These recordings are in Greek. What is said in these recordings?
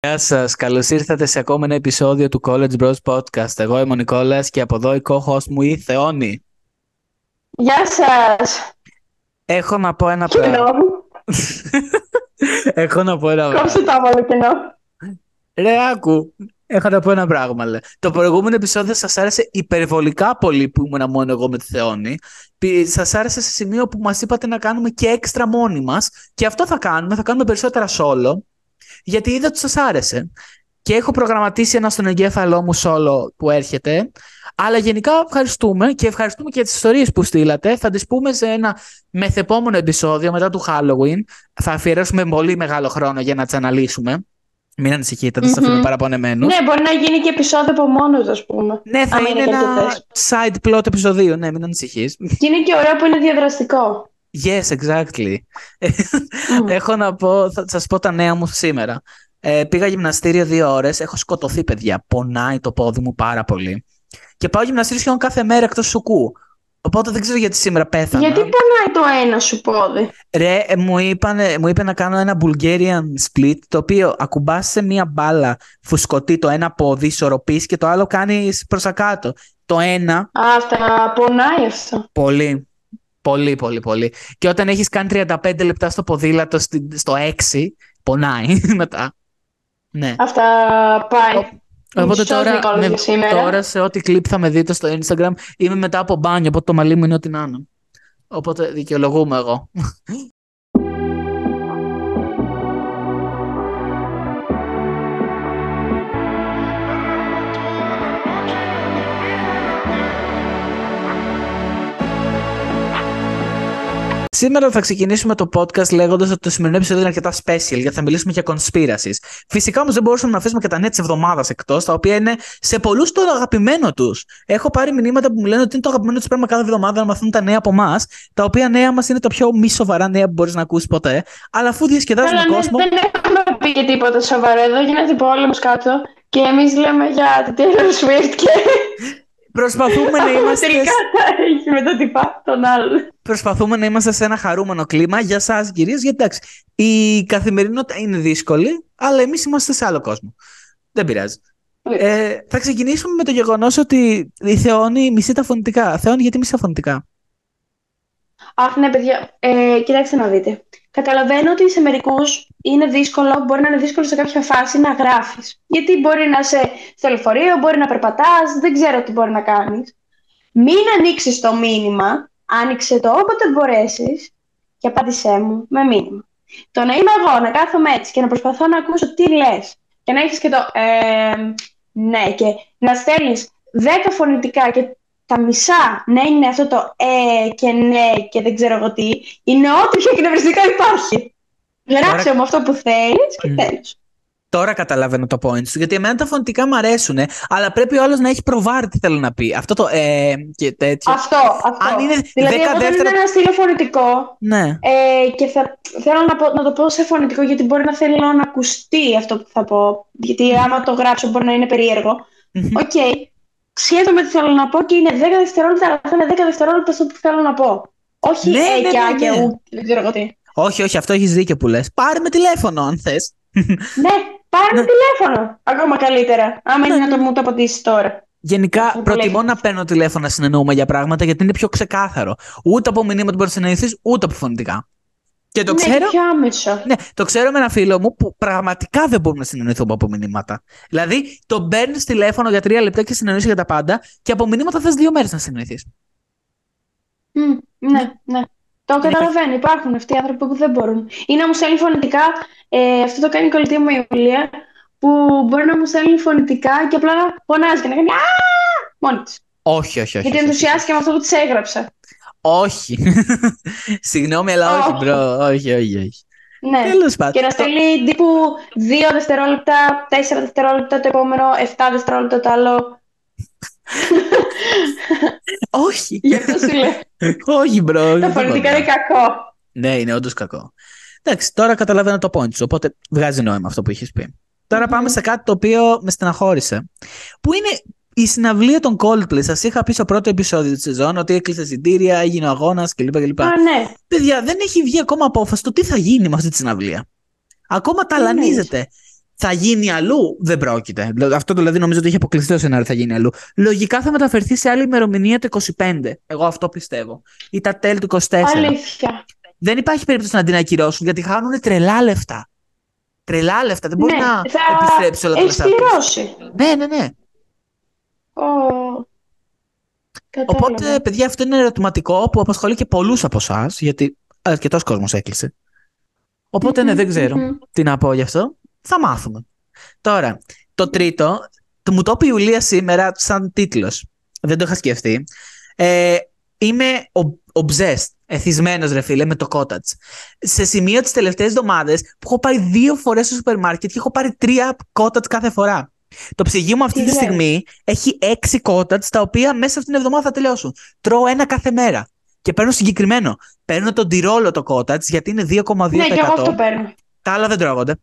Γεια σας. Καλώς ήρθατε σε ακόμα ένα επεισόδιο του College Bros Podcast. Εγώ είμαι ο Νικόλας και από εδώ η co-host μου η Θεόνη. Γεια σας. Έχω να πω ένα Κοινό πράγμα. μου. Έχω να πω ένα πράγμα. Κόψε το άβολο κοινό. Ρε, άκου. Έχω να πω ένα πράγμα. Λέ. Το προηγούμενο επεισόδιο σας άρεσε υπερβολικά πολύ που ήμουν μόνο εγώ με τη Θεόνη. Σας άρεσε σε σημείο που μας είπατε να κάνουμε και έξτρα μόνοι μας. Και αυτό θα κάνουμε. Θα κάνουμε περισσότερα solo. Γιατί είδα ότι σας άρεσε. Και έχω προγραμματίσει ένα στον εγκέφαλό μου solo που έρχεται. Αλλά γενικά ευχαριστούμε και ευχαριστούμε και για τις ιστορίες που στείλατε. Θα τις πούμε σε ένα μεθεπόμενο επεισόδιο μετά του Halloween. Θα αφιερώσουμε πολύ μεγάλο χρόνο για να τις αναλύσουμε. Μην ανησυχείτε, δεν σας Μμμ. αφήνω παραπονεμένους. Ναι, μπορεί να γίνει και επεισόδιο από μόνος τους, ας πούμε. Ναι, θα άμα είναι είναι ένα αρκετές. side plot επεισοδίο. Ναι, μην ανησυχείς. Και είναι και ωραίο που είναι διαδραστικό. Yes, exactly. Μμ. Έχω να πω, θα σας πω τα νέα μου σήμερα. Ε, πήγα γυμναστήριο δύο ώρες. Έχω σκοτωθεί, παιδιά. Πονάει το πόδι μου πάρα πολύ. Και πάω γυμναστήριο σχεδόν κάθε μέρα εκτός σουκού. Οπότε δεν ξέρω γιατί σήμερα πέθανα. Γιατί πονάει το ένα σου πόδι; Ρε, ε, μου, είπανε, μου είπε να κάνω ένα Bulgarian split, το οποίο ακουμπάς σε μία μπάλα φουσκωτή το ένα πόδι, ισορροπείς και το άλλο κάνεις προς τα κάτω. Το ένα, Α, Αυτά πονάει αυτό. πολύ, πολύ, πολύ, πολύ. Και όταν έχεις κάνει 35 λεπτά στο ποδήλατο στη- στο 6, πονάει μετά. Ναι. Αυτά πάει. Οπότε Μισός τώρα, Νικόλας με- για σήμερα. τώρα σε ό,τι κλιπ θα με δείτε στο Instagram είμαι μετά από μπάνιο, οπότε το μαλλί μου είναι ό,τι να είναι. Οπότε δικαιολογούμε εγώ. Σήμερα θα ξεκινήσουμε το podcast λέγοντας ότι το σημερινό επεισόδιο είναι αρκετά special γιατί θα μιλήσουμε για conspiracies. Φυσικά όμως δεν μπορούσαμε να αφήσουμε και τα νέα της εβδομάδας εκτός, τα οποία είναι σε πολλούς το αγαπημένο τους. Έχω πάρει μηνύματα που μου λένε ότι είναι το αγαπημένο τους πράγμα κάθε εβδομάδα να μαθαίνουν τα νέα από εμάς, τα οποία νέα μας είναι τα πιο μη σοβαρά νέα που μπορείς να ακούσεις ποτέ. Αλλά αφού διασκεδάζουμε Αλλά τον ναι, κόσμο. δεν έχουμε πει και τίποτα σοβαρό. Εδώ γίνεται πόλεμος κάτω. Και εμείς λέμε για την Taylor Swift και Προσπαθούμε να είμαστε. τελικά τα έχει με το τυπά τον άλλον. Προσπαθούμε να είμαστε σε ένα χαρούμενο κλίμα για εσά κυρίω, γιατί εντάξει, η καθημερινότητα είναι δύσκολη, αλλά εμείς είμαστε σε άλλο κόσμο. Δεν πειράζει. Ε, θα ξεκινήσουμε με το γεγονός ότι η Θεόνη μισεί τα φωνητικά. Θεόνη, γιατί μισεί τα φωνητικά; Αχ, ναι, παιδιά. Ε, κοιτάξτε να δείτε. Καταλαβαίνω ότι σε μερικούς είναι δύσκολο, μπορεί να είναι δύσκολο σε κάποια φάση να γράφεις. Γιατί μπορεί να είσαι στο λεωφορείο, μπορεί να περπατάς, δεν ξέρω τι μπορεί να κάνεις. Μην ανοίξεις το μήνυμα, άνοιξε το όποτε μπορέσεις και απάντησέ μου με μήνυμα. Το να είμαι εγώ, να κάθομαι έτσι και να προσπαθώ να ακούσω τι λες και να έχεις και το ε, ναι, και να στέλνεις 10 φωνητικά και τα μισά να είναι αυτό το ε και ναι και δεν ξέρω εγώ τι, είναι ό,τι πιο εκνευριστικό υπάρχει. Γράψε Τώρα- μου αυτό που θέλεις και Μμ. τέλος. Τώρα καταλαβαίνω το point σου, γιατί εμένα τα φωνητικά μου αρέσουν, αλλά πρέπει ο άλλος να έχει προβάρει τι θέλει να πει. Αυτό το ε και τέτοιο. Αυτό, αυτό. Αν είναι δηλαδή, 10 εγώ δεν δεύτερα. είναι ένα στείλω φωνητικό Ναι. ε, και θα, θέλω να, πω, να το πω σε φωνητικό γιατί μπορεί να θέλω να ακουστεί αυτό που θα πω. Γιατί άμα το γράψω μπορεί να είναι περίεργο. Μμμ. Οκ. Σκέφτομαι τι θέλω να πω και είναι 10 δευτερόλεπτα, αλλά θα είναι 10 δευτερόλεπτα αυτό που θέλω να πω. Όχι Ναι, ε ναι, και ναι, α και ναι. ου, δεν ξέρω εγώ τι. Όχι, όχι, αυτό έχεις δίκιο που λες. Πάρε με τηλέφωνο, αν θες. Ναι, πάρε Ναι. με τηλέφωνο. Ακόμα καλύτερα. Άμα είναι Ναι, να το μου το απαντήσει τώρα. Γενικά, Αυτό που προτιμώ λέει. να παίρνω τηλέφωνο να συνεννοούμε για πράγματα γιατί είναι πιο ξεκάθαρο. Ούτε από μηνύματα μπορείς να συνεννοηθείς, ούτε από φωνητικά. Και το ναι, ξέρω. πιο άμεσο. Ναι, το ξέρω με ένα φίλο μου που πραγματικά δεν μπορούμε να συνεννοηθούμε από μηνύματα. Δηλαδή, τον παίρνει τηλέφωνο για τρία λεπτά και συνεννοείσαι για τα πάντα και από μηνύματα θες δύο μέρες να συνεννοηθείς. Μμ, ναι, ναι. Το καταλαβαίνω. Υπάρχουν αυτοί οι άνθρωποι που δεν μπορούν. Ή να μου στέλνει φωνητικά. Ε, αυτό το κάνει η κολλητή μου η Ιουλία. Που μπορεί να μου στέλνει φωνητικά και απλά να φωνάζει και να κάνει Α! Μόνη της. Όχι, όχι, όχι. Γιατί όχι, ενθουσιάστηκε με αυτό που της έγραψα. Όχι. Συγγνώμη, αλλά όχι, Όχι. bro. Όχι, όχι, όχι. Ναι. Τέλος πάντων. Και να στέλνει τύπου 2 δευτερόλεπτα, 4 δευτερόλεπτα το επόμενο, 7 δευτερόλεπτα το άλλο. Όχι. Γι' αυτό σου λέω. όχι, bro. Τα φωνητικά είναι κακό. Ναι, είναι όντως κακό. Εντάξει, τώρα καταλαβαίνω το point σου, οπότε βγάζει νόημα αυτό που είχες πει. Τώρα Μμμ. πάμε σε κάτι το οποίο με στεναχώρησε. Που είναι η συναυλία των Coldplay. Σας είχα πει στο πρώτο επεισόδιο της σεζόν ότι έκλεισε εισιτήρια, έγινε ο αγώνας κλπ. κλπ. Α, ναι. Παιδιά, δεν έχει βγει ακόμα απόφαση το τι θα γίνει με αυτή τη συναυλία. Ακόμα ταλανίζεται. Θα γίνει αλλού, δεν πρόκειται. Δηλαδή, Αυτό δηλαδή νομίζω ότι έχει αποκλειστεί το σενάριο θα γίνει αλλού. Λογικά θα μεταφερθεί σε άλλη ημερομηνία το 25. Εγώ αυτό πιστεύω. Ή τα τέλη του 24. Αλήθεια. Δεν υπάρχει περίπτωση να την ακυρώσουν γιατί χάνουν τρελά λεφτά. Τρελά λεφτά. Δεν μπορεί ναι, να θα επιστρέψει όλα τα έχεις λεφτά. πληρώσει. Ναι, ναι, ναι. Ω, κατάλαβα. Οπότε, παιδιά, αυτό είναι ερωτηματικό που απασχολεί και πολλούς από εσάς, γιατί αρκετός κόσμος έκλεισε. Οπότε, ναι, Μμμ, δεν ξέρω μμμ. τι να πω γι' αυτό. Θα μάθουμε. Τώρα, το τρίτο, το μου το είπε η Ιουλία σήμερα σαν τίτλος. Δεν το είχα σκεφτεί. Ε, είμαι ο- obsessed, εθισμένος ρε φίλε, με το cottage. Σε σημείο τις τελευταίες εβδομάδες που έχω πάει δύο φορές στο σούπερ μάρκετ και έχω πάρει τρία cottage κάθε φορά. Το ψυγείο μου αυτή Τι τη λες; στιγμή έχει έξι cottage τα οποία μέσα σε αυτήν την εβδομάδα θα τελειώσουν. Τρώω ένα κάθε μέρα. Και παίρνω συγκεκριμένο. Παίρνω τον τυρόλο το cottage γιατί είναι 2,2%. Ναι, και εγώ αυτό παίρνω. Τα άλλα δεν τρώγονται.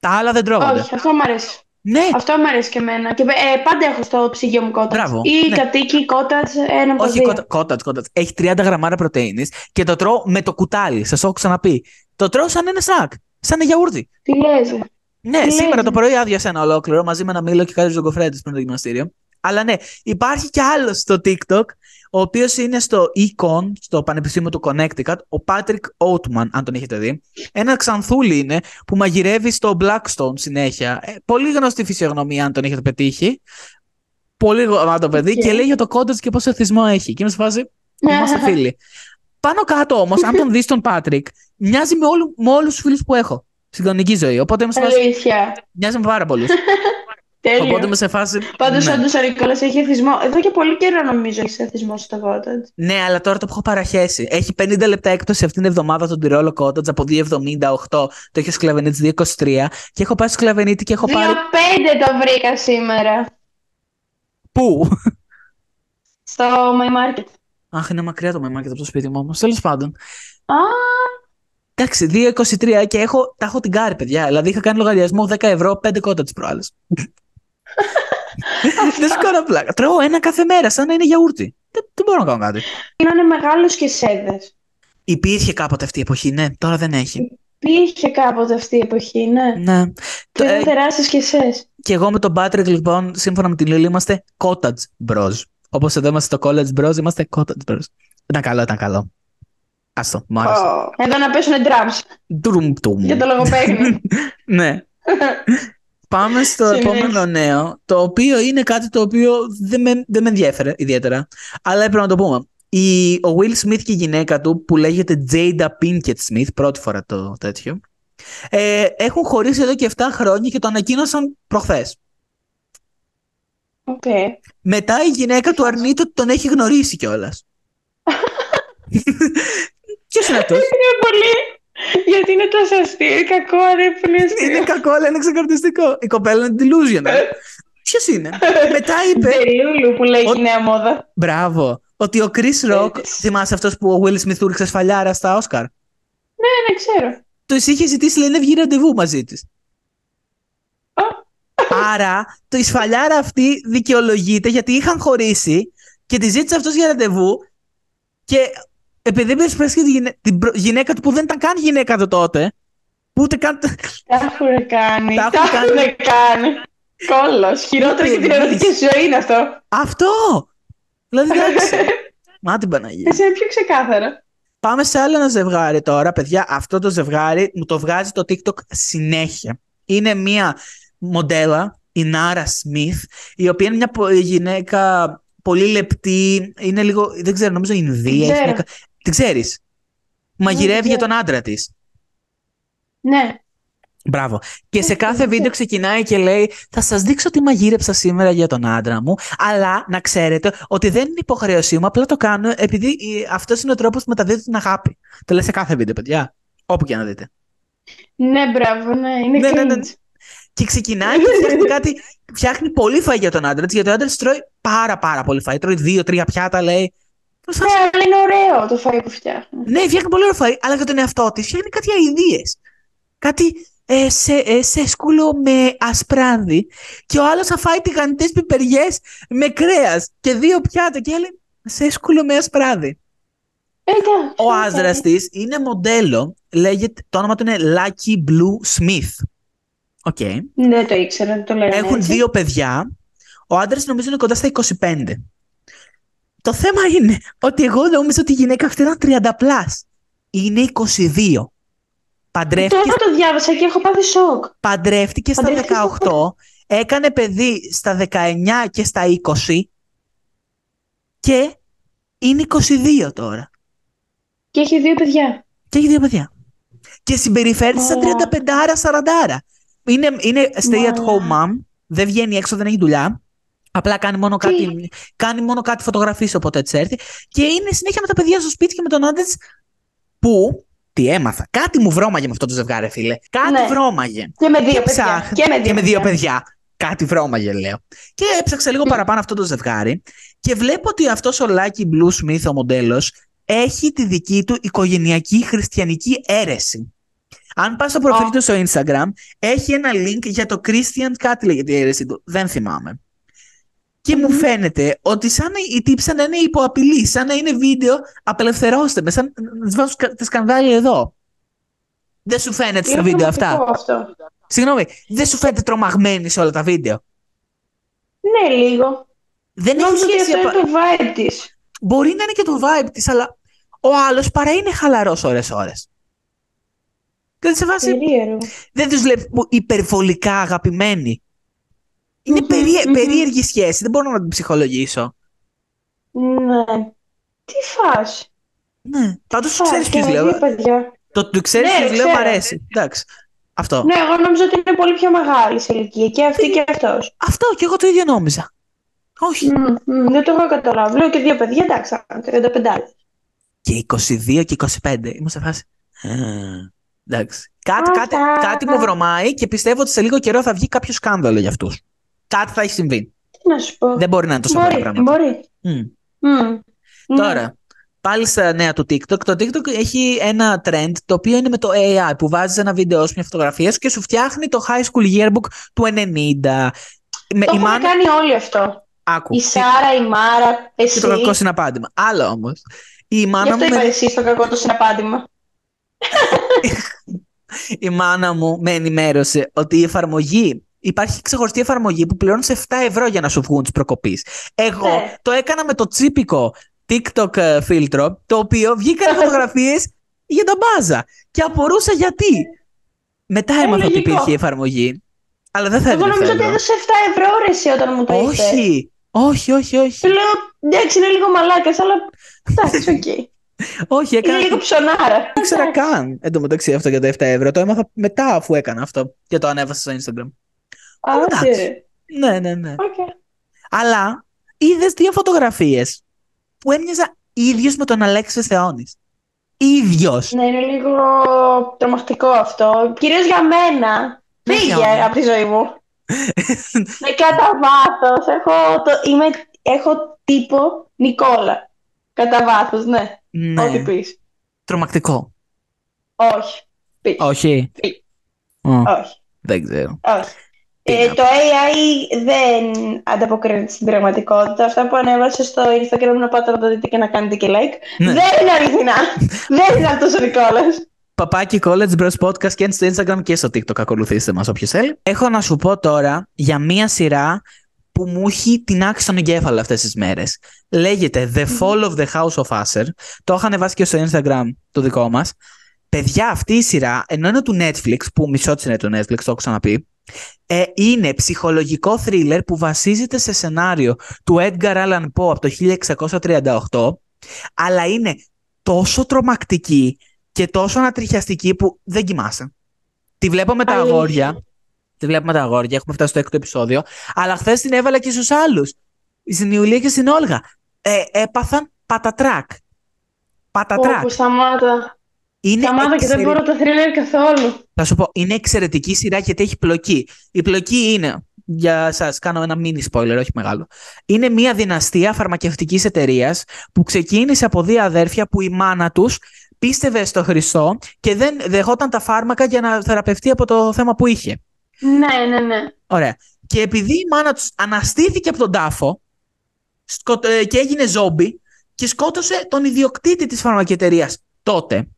Τα άλλα δεν τρώγονται. Όχι, αυτό μου αρέσει. Ναι, Αυτό μου αρέσει και εμένα. Και ε, πάντα έχω στο ψυγείο μου κότατ. Μπράβο, Ή ναι. κατοίκι, ή κότατ, ένα από τα όχι δύο. κότα- κότατς, κότατς. Έχει 30 γραμμάρα πρωτεΐνης και το τρώω με το κουτάλι. Σας έχω ξαναπεί. Το τρώω σαν ένα σακ. Σαν ένα γιαούρτι. Τι λες. Ρε. Ναι, Τι σήμερα λες. το πρωί άδειασα ένα ολόκληρο μαζί με ένα μήλο και κάτι ζωγκοφρέντε πριν το γυμναστήριο. Αλλά ναι, υπάρχει κι άλλο στο TikTok, ο οποίος είναι στο Econ, στο Πανεπιστήμιο του Connecticut, ο Patrick Oatman, αν τον έχετε δει. Ένας ξανθούλης είναι που μαγειρεύει στο Blackstone συνέχεια. Ε, πολύ γνωστή φυσιογνωμία, αν τον έχετε πετύχει. Πολύ γαμάτο παιδί Οκ. και λέει για το cottage και πόσο εθισμό έχει. Και είμαι σε φάση, είμαστε φίλοι. Πάνω κάτω όμως, αν τον δεις τον Patrick, μοιάζει με, όλου, με όλους τους φίλους που έχω στην κανονική ζωή. Οπότε είμαι σε φάση. Αλήθεια. Μοιάζει με πάρα πολλούς. Τέλειο. Οπότε είμαι σε φάση. Πάντως, ναι. όντως ο Νικόλας έχει εθισμό. Εδώ και πολύ καιρό νομίζω έχει εθισμό στο cottage. ναι, αλλά τώρα το έχω παραχέσει. Έχει 50 λεπτά έκπτωση αυτήν την εβδομάδα τον Τυρόλο Cottage από 2,78. Το έχει ο Σκλαβενίτης 2,23. Και έχω πάει στο Σκλαβενίτη και έχω πάρει. 2-5 το βρήκα σήμερα. Πού; Στο My Market. Αχ, είναι μακριά το μεμάκι από το σπίτι μου όμως. Τέλος πάντων. Α, Εντάξει, 2,23 και έχω, τα έχω την κάρη, παιδιά. Δηλαδή είχα κάνει λογαριασμό 10 ευρώ, 5 κότα τις προάλλες. Δεν σου κάνω πλάκα. Τρώω ένα κάθε μέρα, σαν να είναι γιαούρτι. Δεν, δεν μπορώ να κάνω κάτι. είναι μεγάλος και σέδες. Υπήρχε κάποτε αυτή η εποχή, ναι, τώρα δεν έχει. Υπήρχε κάποτε αυτή η εποχή, ναι. Ναι. Και Ε, ήταν τεράστιες και εσέ. Και εγώ με τον Patrick, λοιπόν, σύμφωνα με την Λίλη, είμαστε cottage bros. Όπως εδώ είμαστε στο college bros, είμαστε cottage bros. Ήταν καλό, ήταν καλό. Άστο, μου άρεσε. Εδώ να πέσουν drums Τουρμ, τουρμ. για το λογοπαίγνιο. ναι. Πάμε στο Συνέχισε. επόμενο νέο, το οποίο είναι κάτι το οποίο δεν με, δεν με ενδιέφερε ιδιαίτερα, αλλά έπρεπε να το πούμε. Η, ο Will Smith και η γυναίκα του, που λέγεται Jada Pinkett Smith, πρώτη φορά το τέτοιο, ε, έχουν χωρίσει εδώ και 7 χρόνια και το ανακοίνωσαν προχθές. Οκ. Μετά η γυναίκα του αρνείται ότι τον έχει γνωρίσει κιόλας. Ποιος είναι αυτός; Είναι πολύ. Γιατί είναι τόσο αστείο. Είναι κακό, αλλά είναι πολύ αστείο. είναι κακό, αλλά είναι ξεκαρδιστικό. Η κοπέλα είναι delusional. Ποιος είναι; Μετά είπε. Ντελούλου που λέει Ο- η νέα μόδα. Μπράβο. Ότι ο Chris Rock, Έτσι. θυμάσαι αυτός που ο Will Smith του ρίξε σφαλιάρα στα Όσκαρ. Ναι, ναι, ξέρω. Το είχε ζητήσει, λέει, να βγει ραντεβού μαζί της. Άρα, το η σφαλιάρα αυτή δικαιολογείται γιατί είχαν χωρίσει και τη ζήτησε αυτός για ραντεβού και επειδή πες πες και τη γυναι- την προ- γυναίκα του που δεν ήταν καν γυναίκα του τότε, που ούτε καν. Τα έχουν κάνει. Τα Τα έχουν έχουν κάνει. Κόλλο. Χειρότερο για την ερωτική ζωή είναι αυτό. Αυτό! Δηλαδή, εντάξει. Μα την Παναγία. Εσύ είναι πιο ξεκάθαρα. Πάμε σε άλλο ένα ζευγάρι τώρα. Παιδιά, αυτό το ζευγάρι μου το βγάζει το TikTok συνέχεια. Είναι μια μοντέλα, η Νάρα Σμιθ, η οποία είναι μια πο- γυναίκα πολύ λεπτή. Είναι λίγο, δεν ξέρω, νομίζω Ινδία. ξέρω. έχει μια κα- Την ξέρεις. Μαγειρεύει την για ξέρω. τον άντρα της. Ναι. Μπράβο. Και σε Όχι, κάθε δεν βίντεο ξεκινάει και λέει Θα σας δείξω τι μαγείρεψα σήμερα για τον άντρα μου Αλλά να ξέρετε ότι δεν είναι υποχρέωσή μου Απλά το κάνω επειδή ε, αυτός είναι ο τρόπος που μεταδίδω την αγάπη Το λέει σε κάθε βίντεο παιδιά Όπου και να δείτε Ναι, μπράβο, ναι. Είναι Ναι, ναι, ναι. cringe. Και ξεκινάει και φτιάχνει κάτι Φτιάχνει πολύ φαΐ για τον άντρα της Γιατί ο άντρας τρώει πάρα πάρα πολύ φαΐ Τρώει δύο-τρία πιάτα λέει Ναι, αλλά είναι ωραίο το φαΐ που φτιάχνει. Ναι, φτιάχνει πολύ ωραίο φαΐ, αλλά για τον εαυτό της φτιάχνει κάτι αηδίες. Κάτι ε, σε, ε, σέσκουλο με ασπράδι και ο άλλος θα φάει τηγανιτές πιπεριές με κρέας και δύο πιάτα και λέει σέσκουλο με ασπράδι. Ε, εντάξει, Ο οκ. άντρας της είναι μοντέλο, λέγεται, το όνομα του είναι Lucky Blue Smith. Οκ. Δεν το ήξερα, το λέγανε Έχουν έτσι. δύο παιδιά. Ο άντρας νομίζω είναι κοντά στα 25. Το θέμα είναι ότι εγώ νόμιζα ότι η γυναίκα αυτή ήταν 30 plus. Είναι 22. Παντρεύτηκε, Τώρα το διάβασα και έχω πάθει σοκ. παντρεύτηκε στα Παντρεύτηκε 18, έκανε παιδί στα 19 και στα 20 και είναι 22 τώρα. Και έχει δύο παιδιά. Και έχει δύο παιδιά. Και συμπεριφέρεται σαν Μαλάκα. 35 40 Είναι, είναι stay at home Μαλάκα. mom. Δεν βγαίνει έξω, δεν έχει δουλειά. Απλά κάνει μόνο κάτι, κάνει μόνο κάτι φωτογραφίες όποτε έτσι έρθει. Και είναι συνέχεια με τα παιδιά στο σπίτι και με τον άντρα της που. Τι έμαθα. Κάτι μου βρώμαγε με αυτό το ζευγάρι, φίλε. Κάτι Ναι. βρώμαγε. Και με δύο Και παιδιά. ψάχ- Και με δύο, Και με δύο παιδιά. παιδιά. Κάτι βρώμαγε, λέω. Και έψαξα λίγο παραπάνω αυτό το ζευγάρι και βλέπω ότι αυτός ο Lucky Blue Smith, ο μοντέλος, έχει τη δική του οικογενειακή χριστιανική αίρεση. Αν πας στο προφίλ Α. του στο Instagram, έχει ένα link για το Christian, κάτι λέγεται η αίρεση του. Δεν θυμάμαι. Και μου Μμμ. φαίνεται ότι σαν να, η τύψη σαν να είναι υποαπειλή, σαν να είναι βίντεο, απελευθερώστε με, σαν να σας βάζω σκα- τα σκανδάλια εδώ. Δεν σου φαίνεται στα Είναι βίντεο αυτά; τρομακτικό Αυτό. Συγγνώμη, δεν σου φαίνεται τρομαγμένη σε όλα τα βίντεο; Ναι, λίγο. Δεν έχει Νόμιζα ότι σχέση. αυτό απα- είναι το vibe της. Μπορεί να είναι και το vibe της, αλλά ο άλλος παρά είναι χαλαρός ώρες-ώρες. Και δεν σε βάζει. Περίεργο. Δεν τους βλέπει υπερβολικά αγαπημένοι. Είναι Μμμ, περίε- μμμ. περίεργη σχέση. Δεν μπορώ να την ψυχολογήσω. Ναι. Τι φας. Ναι. Πάντω Φας, ξέρεις και ποιους με λέω. δύο παιδιά. Το του ξέρεις Ναι, ποιους λέω, μου ξέρω. αρέσει. Εντάξει. Αυτό. Ναι, εγώ νόμιζα ότι είναι πολύ πιο μεγάλη σε ηλικία. Και αυτή και αυτός. Αυτό και εγώ το ίδιο νόμιζα. Όχι. Μμ, μμ, Δεν το έχω καταλάβει. Λέω και δύο παιδιά, εντάξει, 35. Και 22 και 25. Είμαι σε φάση. «Α, Εντάξει. Κάτι, κάτι, Αυτά. κάτι μου βρωμάει και πιστεύω ότι σε λίγο καιρό θα βγει κάποιο σκάνδαλο για αυτούς. Κάτι θα έχει συμβεί. Τι να σου πω. Δεν μπορεί να είναι τόσο απλά τα Μπορεί, πράγματα. μπορεί. Μμ. Μμ. Ναι. Τώρα, πάλι στα νέα του TikTok. Το TikTok έχει ένα trend το οποίο είναι με το AI που βάζεις ένα βίντεο σου, μια φωτογραφία σου και σου φτιάχνει το high school yearbook του 90. Με, Το η έχουν Μάνα, κάνει όλοι αυτό. άκου, Η Σάρα, η Μάρα, και εσύ. το κακό συναπάντημα. Άλλο όμως. Η Γι' μάνα, αυτό μου είπα με, εσύ στο κακό το συναπάντημα. η μάνα μου με ενημέρωσε ότι η εφαρμογή Υπάρχει ξεχωριστή εφαρμογή που πληρώνεις 7 ευρώ για να σου βγουν τις προκοπή. Εγώ Ναι. το έκανα με το τσίπικο TikTok ε, φίλτρο, το οποίο βγήκαν φωτογραφίες για τα μπάζα. Και απορούσα γιατί. Μετά έμαθα ότι λογικό. υπήρχε η εφαρμογή. Αλλά δεν θα Εγώ έδινε νομίζω ότι ευρώ. έδωσε 7 ευρώ ρε εσύ όταν μου το είπες. Όχι, όχι, όχι, όχι. Του λέω, εντάξει, είναι λίγο μαλάκας, αλλά εντάξει, οκ. όχι, Είναι έκανα. λίγο ψωνάρα. Δεν ήξερα καν. Εν τω μεταξύ αυτό για τα 7 ευρώ. Το έμαθα μετά αφού έκανα αυτό και το ανέβασα στο Instagram. Άντε, εντάξει. ρε. Ναι, ναι, ναι. Οκ. Αλλά είδες δύο φωτογραφίες που έμοιαζα ίδιο με τον Αλέξη Θεόνης. ίδιος. Ναι, είναι λίγο τρομακτικό αυτό. Κυρίως για μένα. Ναι, Φύγε για μένα. από τη ζωή μου. Με κατά βάθος. Έχω, το, είμαι, έχω τύπο Νικόλα. Κατά βάθος, ναι. Ό,τι ναι. πεις. Τρομακτικό. Όχι. Πεις. Όχι. Πεις. Ω, Όχι. δεν ξέρω. Όχι. Τι Ε, να το AI δεν ανταποκρίνεται στην πραγματικότητα. Αυτά που ανέβασε στο Instagram να πάτε να το δείτε και να κάνετε και like. Ναι. Δεν είναι αληθινά. δεν είναι αυτός ο Νικόλας. Παπάκι College Bros Podcast και στο Instagram και στο TikTok. Ακολουθήστε μας όποιος θέλει. Έχω να σου πω τώρα για μία σειρά που μου έχει τεινάξει στον εγκέφαλο αυτές τις μέρες. Λέγεται The Fall of the House of Usher. Το έχω ανεβάσει και στο Instagram το δικό μας. Παιδιά, αυτή η σειρά, ενώ είναι του Netflix, που μισό της είναι του Netflix, το έχω ξαναπεί, ε, είναι ψυχολογικό θρίλερ που βασίζεται σε σενάριο του Edgar Allan Poe από το 1638, αλλά είναι τόσο τρομακτική και τόσο ανατριχιαστική που δεν κοιμάσαι. Τη βλέπω με τα Αλήθεια. αγόρια. Τη βλέπω με τα αγόρια, έχουμε φτάσει στο έκτο επεισόδιο. Αλλά χθες την έβαλα και στους άλλους. Στην Ιουλία και στην Όλγα. Ε, έπαθαν πατατράκ. Πατατράκ. Όπου σταμάτα. Είναι Σταμάτα και δεν εξαιρε- μπορώ το θρίλερ καθόλου. Θα σου πω, είναι εξαιρετική σειρά γιατί έχει πλοκή. Η πλοκή είναι, για σας κάνω ένα mini spoiler, όχι μεγάλο. Είναι μια δυναστεία φαρμακευτικής εταιρείας που ξεκίνησε από δύο αδέρφια που η μάνα τους πίστευε στο Χριστό και δεν δεχόταν τα φάρμακα για να θεραπευτεί από το θέμα που είχε. Ναι, ναι, ναι. Ωραία. Και επειδή η μάνα τους αναστήθηκε από τον τάφο σκοτ- ε, και έγινε ζόμπι και σκότωσε τον ιδιοκτήτη της φαρμακεταιρείας τότε.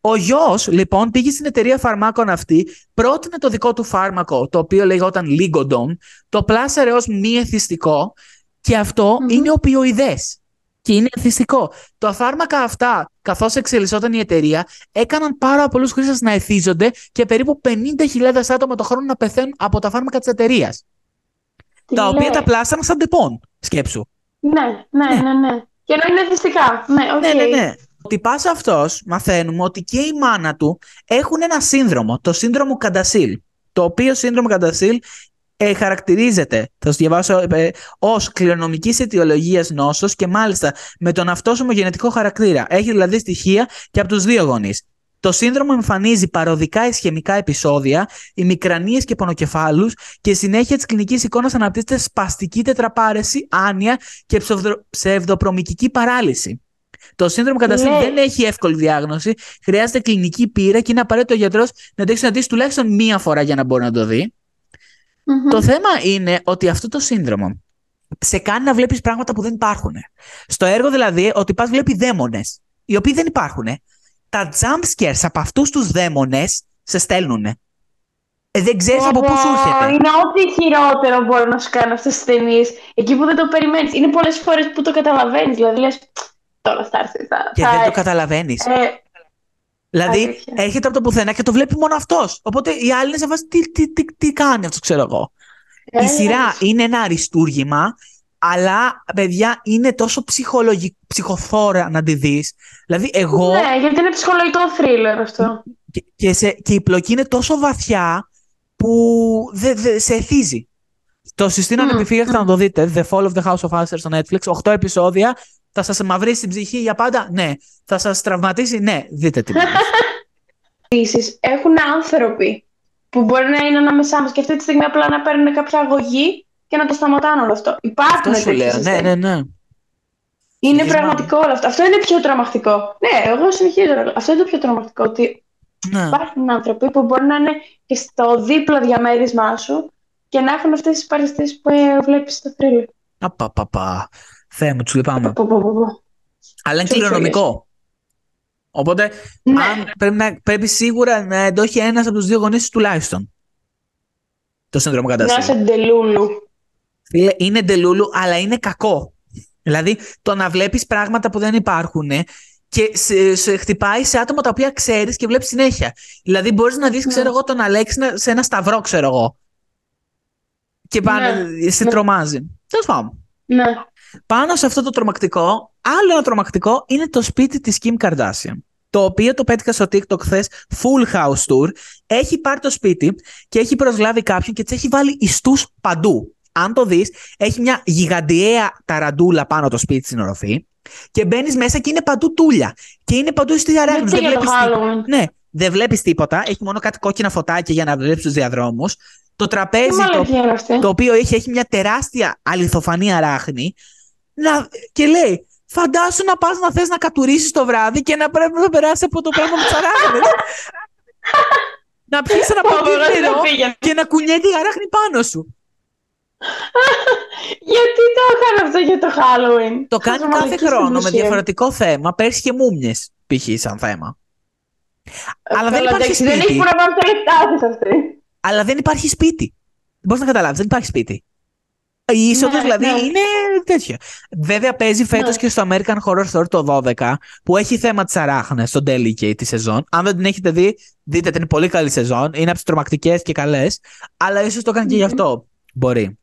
Ο γιος, λοιπόν, πήγε στην εταιρεία φαρμάκων αυτή, πρότεινε το δικό του φάρμακο, το οποίο λεγόταν Ligodon, το πλάσαρε ως μη εθιστικό και αυτο είναι οπιοειδές και είναι εθιστικό. Τα φάρμακα αυτά, καθώς εξελισσόταν η εταιρεία, έκαναν πάρα πολλούς χρήστες να εθίζονται και περίπου 50.000 άτομα το χρόνο να πεθαίνουν από τα φάρμακα της εταιρείας. Τα οποία τα πλάσανε σαν τεπών, σκέψου. Ναι, ναι, ναι, ναι. Και να είναι εθιστικά. Ναι, okay. ναι, ναι, ναι. Ο τυπάς αυτός μαθαίνουμε ότι και η μάνα του έχουν ένα σύνδρομο, το σύνδρομο Καντασίλ. Το οποίο σύνδρομο Καντασίλ ε, χαρακτηρίζεται, θα σου διαβάσω, ε, ως κληρονομικής αιτιολογίας νόσος και μάλιστα με τον αυτόσωμο γενετικό χαρακτήρα. Έχει δηλαδή στοιχεία και από τους δύο γονείς. Το σύνδρομο εμφανίζει παροδικά ισχυμικά επεισόδια, ημικρανίες και πονοκεφάλους και συνέχεια της κλινικής εικόνας αναπτύσσεται σπαστική τετραπάρεση, άνοια και ψευδοπρομικική παράλυση. Το σύνδρομο καταστήλ ναι. δεν έχει εύκολη διάγνωση. Χρειάζεται κλινική πείρα και είναι απαραίτητο ο γιατρός να το έχει συναντήσει τουλάχιστον μία φορά για να μπορεί να το δει. Το θέμα είναι ότι αυτό το σύνδρομο σε κάνει να βλέπεις πράγματα που δεν υπάρχουν. Στο έργο δηλαδή, ότι πας βλέπει δαίμονες, οι οποίοι δεν υπάρχουν. Τα jump scares από αυτούς τους δαίμονες σε στέλνουν. Ε, δεν ξέρεις από πού σου έρχεται. Είναι ό,τι χειρότερο μπορεί να σου κάνει αυτές τις ταινίες. Εκεί που δεν το περιμένεις. Είναι πολλές φορές που το καταλαβαίνεις. Δηλαδή, λες, τώρα θα έρθει. Θα, και δεν το καταλαβαίνεις. Ε, δηλαδή αλήθεια. έρχεται από το πουθενά και το βλέπει μόνο αυτός. Οπότε οι άλλοι είναι σε βάση τι, τι, τι, τι κάνει αυτός, ξέρω εγώ. Ε, η σειρά είναι ένα αριστούργημα, αλλά παιδιά είναι τόσο ψυχολογικό, ψυχοφόρα να τη δεις. Δηλαδή, εγώ. Ναι, γιατί είναι ψυχολογικό θρίλερ αυτό. Και, και, σε, και η πλοκή είναι τόσο βαθιά που δε, δε, σε εθίζει. Το συστήνω mm. ανεπιφύλακτα mm. να το δείτε. The Fall of the House of Usher στο Netflix. 8 επεισόδια. Θα σας μαυρίσει την ψυχή για πάντα; Ναι. Θα σας τραυματίσει; Ναι. Δείτε τι. Επίσης, έχουν άνθρωποι που μπορεί να είναι ανάμεσά μας και αυτή τη στιγμή απλά να παίρνουν κάποια αγωγή και να το σταματάνε όλο αυτό. Υπάρχουν αυτό σου λέω. Ναι, ναι, ναι. Είναι πραγματικό όλο αυτό. Αυτό είναι πιο τρομακτικό. Ναι, εγώ συνεχίζω. Αυτό είναι το πιο τρομακτικό. Ότι ναι. υπάρχουν άνθρωποι που μπορεί να είναι και στο δίπλο διαμέρισμά σου και να έχουν αυτές τις παρεστήσει που ε, βλέπεις στο θρύλο. Απαπαπα. Θεέ μου, τους λυπάμαι. Αλλά είναι κληρονομικό. Οπότε ναι. αν πρέπει, να, πρέπει σίγουρα να το έχει ένας από τους δύο γονείς τουλάχιστον. Το σύνδρομο κατάσταση. Να είσαι ντελούλου. είναι ντελούλου, αλλά είναι κακό. Δηλαδή το να βλέπεις πράγματα που δεν υπάρχουν και σε, σε χτυπάει σε άτομα τα οποία ξέρεις και βλέπεις συνέχεια. Δηλαδή μπορείς να δεις, ναι. ξέρω εγώ, τον Αλέξη σε ένα σταυρό, ξέρω εγώ. Και πάνε, ναι. σε ναι. τρομάζει. Τέλος πάντων. Ναι. Πάνω σε αυτό το τρομακτικό, άλλο ένα τρομακτικό είναι το σπίτι της Kim Kardashian. Το οποίο το πέτυχα στο TikTok χθες, full house tour. Έχει πάρει το σπίτι και έχει προσλάβει κάποιον και της έχει βάλει ιστούς παντού. Αν το δεις, έχει μια γιγαντιαία ταραντούλα πάνω το σπίτι στην οροφή και μπαίνεις μέσα και είναι παντού τούλια. Και είναι παντού στη διαρρέχνη. Δεν βλέπεις Ναι, δεν βλέπεις τίποτα. Έχει μόνο κάτι κόκκινα φωτάκια για να βλέπεις τους διαδρόμους. Το τραπέζι το, το οποίο έχει, έχει μια τεράστια αληθοφανή αράχνη να, και λέει φαντάσου να πας να θες να κατουρίσεις το βράδυ και να πρέπει να περάσει από το πράγμα του αράχνες. να πιεις ένα ποτήρι και να κουνιέται η αράχνη πάνω σου. Γιατί το έκανε αυτό για το Halloween; Το κάνει κάθε χρόνο με διαφορετικό θέμα. Πέρσι και μούμιες π.χ. σαν θέμα. Αλλά δεν υπάρχει σπίτι. Δεν έχει που να τα λεφτά αυτή. Αλλά δεν υπάρχει σπίτι. Μπορείς να καταλάβεις, δεν υπάρχει σπίτι. Η είσοδος ναι, δηλαδή ναι. είναι τέτοια. Βέβαια παίζει φέτος ναι. και στο American Horror Story το 12 που έχει θέμα της αράχνες στο Delicate τη σεζόν. Αν δεν την έχετε δει, δείτε την είναι πολύ καλή σεζόν. Είναι από τις τρομακτικές και καλές. Αλλά ίσως το έκανε και γι' αυτό. Μπορεί.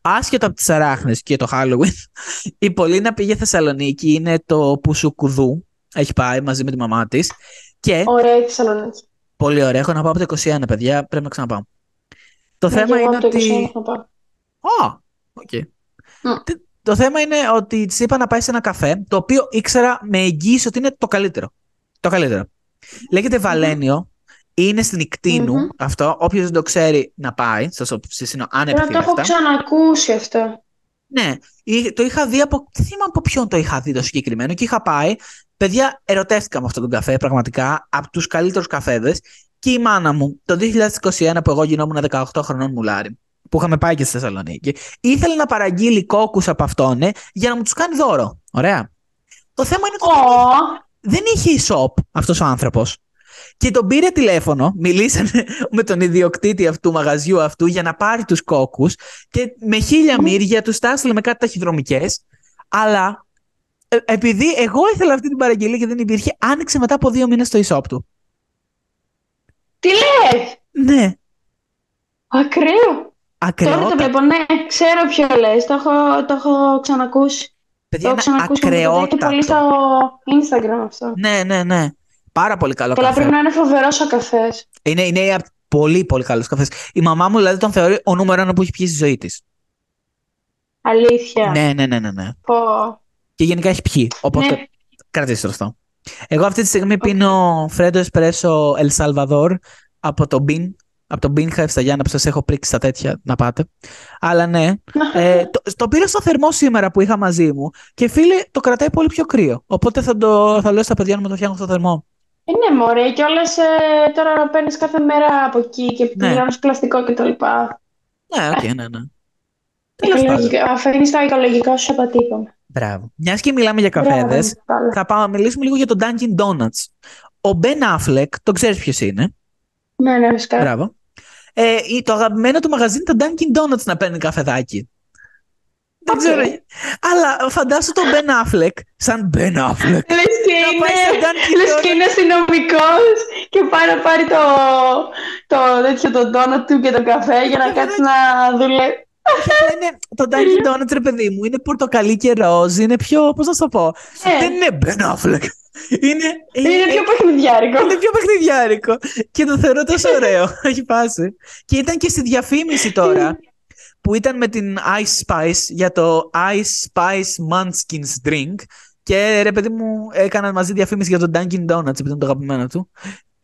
Άσχετα από τις αράχνες και το Halloween, η Πολίνα πήγε Θεσσαλονίκη. Είναι το Πουσουκουδού. Έχει πάει μαζί με τη μαμά της. Και... Ωραία η Θεσσαλονίκη. Πολύ ωραία. Έχω να πάω από το 21, παιδιά. Πρέπει να ξαναπάω. Το θέμα είναι ότι. Α, οκ. Το θέμα είναι ότι της είπα να πάει σε ένα καφέ, το οποίο ήξερα με εγγύηση ότι είναι το καλύτερο. Το καλύτερο. Λέγεται Βαλένιο. Είναι στην Ικτίνου αυτό. Όποιος δεν το ξέρει να πάει. Σας συστήνω ανεπιφύλακτα. το έχω ξανακούσει αυτό. Ναι. Το είχα δει από. Δεν θυμάμαι από ποιον το είχα δει το συγκεκριμένο και είχα πάει. Παιδιά, ερωτεύτηκα με αυτόν τον καφέ πραγματικά από τους καλύτερους καφέδες. Και η μάνα μου το 2021 που εγώ γινόμουν 18 χρονών μουλάρι που είχαμε πάει και στη Θεσσαλονίκη, ήθελε να παραγγείλει κόκκους από αυτόν ε, για να μου τους κάνει δώρο. Ωραία. Το θέμα είναι το, oh. δεν είχε e-shop αυτός ο άνθρωπος. Και τον πήρε τηλέφωνο, μιλήσανε με τον ιδιοκτήτη αυτού του μαγαζιού αυτού για να πάρει τους κόκκους και με χίλια μύρια τους τα με κάτι ταχυδρομικές. Αλλά ε, επειδή εγώ ήθελα αυτή την παραγγελία και δεν υπήρχε, άνοιξε μετά από δύο μήνες το e-shop του. Τι λες! Ναι. Ακραίο. Ακραίο. Τώρα το βλέπω, ναι, ξέρω ποιο λες, το έχω, το έχω ξανακούσει. Παιδιά, το έχω είναι ξανακούσει και το έχω δει και πολύ στο ακρεότατο. Instagram αυτό. Ναι, ναι, ναι. Πάρα πολύ καλό Καλά, καφέ. πρέπει να είναι φοβερός ο καφές. Είναι, είναι απ' πολύ, πολύ καλός καφές. Η μαμά μου δηλαδή τον θεωρεί ο νούμερο ένα που έχει πιει στη ζωή της. Αλήθεια. Ναι, ναι, ναι, ναι, ναι. Πω. Και γενικά έχει πιει. Οπότε Ναι. κρατήστε το αυτό. Εγώ αυτή τη στιγμή πίνω Φρέντο Εσπρέσο El Salvador από το Bean. Από το Bean Hive στα Γιάννα που σας έχω πρίξει στα τέτοια να πάτε. Αλλά ναι. Ε, το, το πήρα στο θερμό σήμερα που είχα μαζί μου και φίλε το κρατάει πολύ πιο κρύο. Οπότε θα, το, θα λέω στα παιδιά να μου το φτιάχνουν στο θερμό. Ε, ναι, μωρέ, και όλες ε, τώρα παίρνεις κάθε μέρα από εκεί και Ναι. πληρώνεις πλαστικό κτλ. Ναι, οκ, ναι, ναι. Τέλος πάντων. Αφήνεις το οικολογικό σου αποτύπωμα. Μπράβο. Μιας και μιλάμε για καφέδες, θα πάμε να μιλήσουμε λίγο για τον Dunkin' Donuts. Ο Ben Affleck, το ξέρεις ποιος είναι; Ναι, ναι, φυσικά. Μπράβο. Ε, η- το αγαπημένο του μαγαζί είναι το Dunkin' Donuts να παίρνει καφεδάκι. Δεν Οκ. ξέρω. Αλλά φαντάσου τον Ben Affleck σαν Ben Affleck. Λες και Να πάει στο είναι, Dunkin' λες και Donuts. είναι αστυνομικός και πάει να πάρει το, το, τέτοιο, το ντόνατ του και το καφέ για να Ναι, κάτσει να δουλεύει. Είναι, το Dunkin' Donuts, ρε παιδί μου, είναι πορτοκαλί και ροζ. Είναι πιο, πώς να σου το πω. Ε, Δεν είναι Ben Affleck. Είναι, είναι πιο παιχνιδιάρικο. Είναι πιο παιχνιδιάρικο. Και το θεωρώ τόσο ωραίο. Έχει πάσει. Και ήταν και στη διαφήμιση τώρα που ήταν με την Ice Spice για το Ice Spice Munchkins Drink. Και ρε παιδί μου, έκαναν μαζί διαφήμιση για τον Dunkin' Donuts επειδή είναι το αγαπημένο του.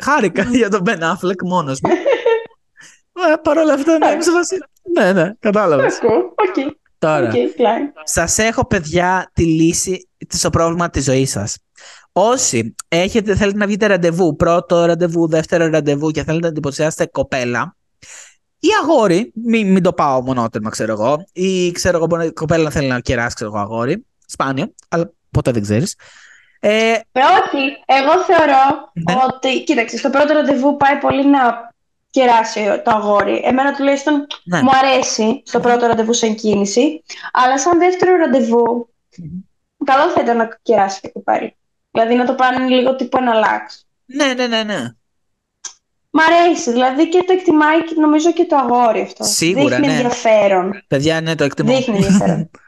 Χάρηκα για τον Ben Affleck μόνος μου. Ε, Παρ' όλα αυτά, ναι, είμαι σε φάση- ναι, ναι, κατάλαβες. Ακούω. Οκ. Τώρα, Οκ, κλάιν. σας έχω παιδιά τη λύση στο πρόβλημα της ζωής σας. Όσοι έχετε, θέλετε να βγείτε ραντεβού, πρώτο ραντεβού, δεύτερο ραντεβού και θέλετε να εντυπωσιάσετε κοπέλα ή αγόρι, μην, μην το πάω μονόπλευρα ξέρω εγώ, ή ξέρω εγώ μπορεί η κοπέλα να θέλει να κεράσει ξέρω εγώ αγόρι, σπάνιο, αλλά ποτέ δεν ξέρεις. Ε, Ε, όχι, εγώ θεωρώ Ναι. ότι, κοίταξε, στο πρώτο ραντεβού πάει πολύ να κεράσει το αγόρι. Εμένα τουλάχιστον ναι. μου αρέσει στο πρώτο ραντεβού σαν κίνηση, αλλά σαν δεύτερο ραντεβού, Μμμ. καλό θα ήταν να κεράσει και πάλι. Δηλαδή να το πάνε λίγο τύπου ένα λάξ. ναι, ναι, ναι, ναι. Μ' αρέσει, δηλαδή και το εκτιμάει και νομίζω και το αγόρι αυτό. Σίγουρα, Δείχνει ναι. ενδιαφέρον. Παιδιά, ναι, το εκτιμώ. Δείχνει ενδιαφέρον.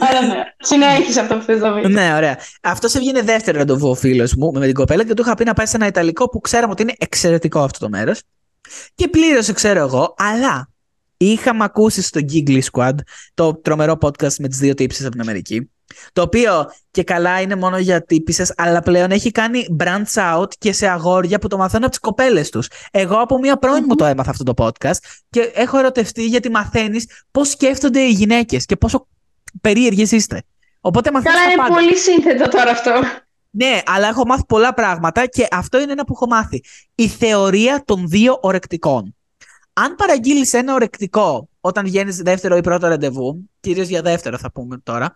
Αλλά ναι, συνέχισε αυτό που θες να πεις. Ναι, ωραία. Αυτός έβγαινε δεύτερο ραντεβού ο φίλος μου με την κοπέλα και του είχα πει να πάει σε ένα Ιταλικό που ξέραμε ότι είναι εξαιρετικό αυτό το μέρος. Και πλήρωσε, ξέρω εγώ, αλλά είχαμε ακούσει στο Giggly Squad το τρομερό podcast με τις δύο τύψεις από την Αμερική. Το οποίο και καλά είναι μόνο για τύπησες, αλλά πλέον έχει κάνει branch out και σε αγόρια που το μαθαίνουν από τις κοπέλες τους. Εγώ από μία πρώην μου το έμαθα αυτό το podcast και έχω ερωτευτεί γιατί μαθαίνεις πώς σκέφτονται οι γυναίκες και πόσο περίεργες είστε. Οπότε μαθαίνεις Καλά, τα είναι πάντα. πολύ σύνθετο τώρα αυτό. Ναι, αλλά έχω μάθει πολλά πράγματα και αυτό είναι ένα που έχω μάθει. Η θεωρία των δύο ορεκτικών. Αν παραγγείλεις ένα ορεκτικό όταν βγαίνεις δεύτερο ή πρώτο ραντεβού, κυρίως για δεύτερο θα πούμε τώρα, ε,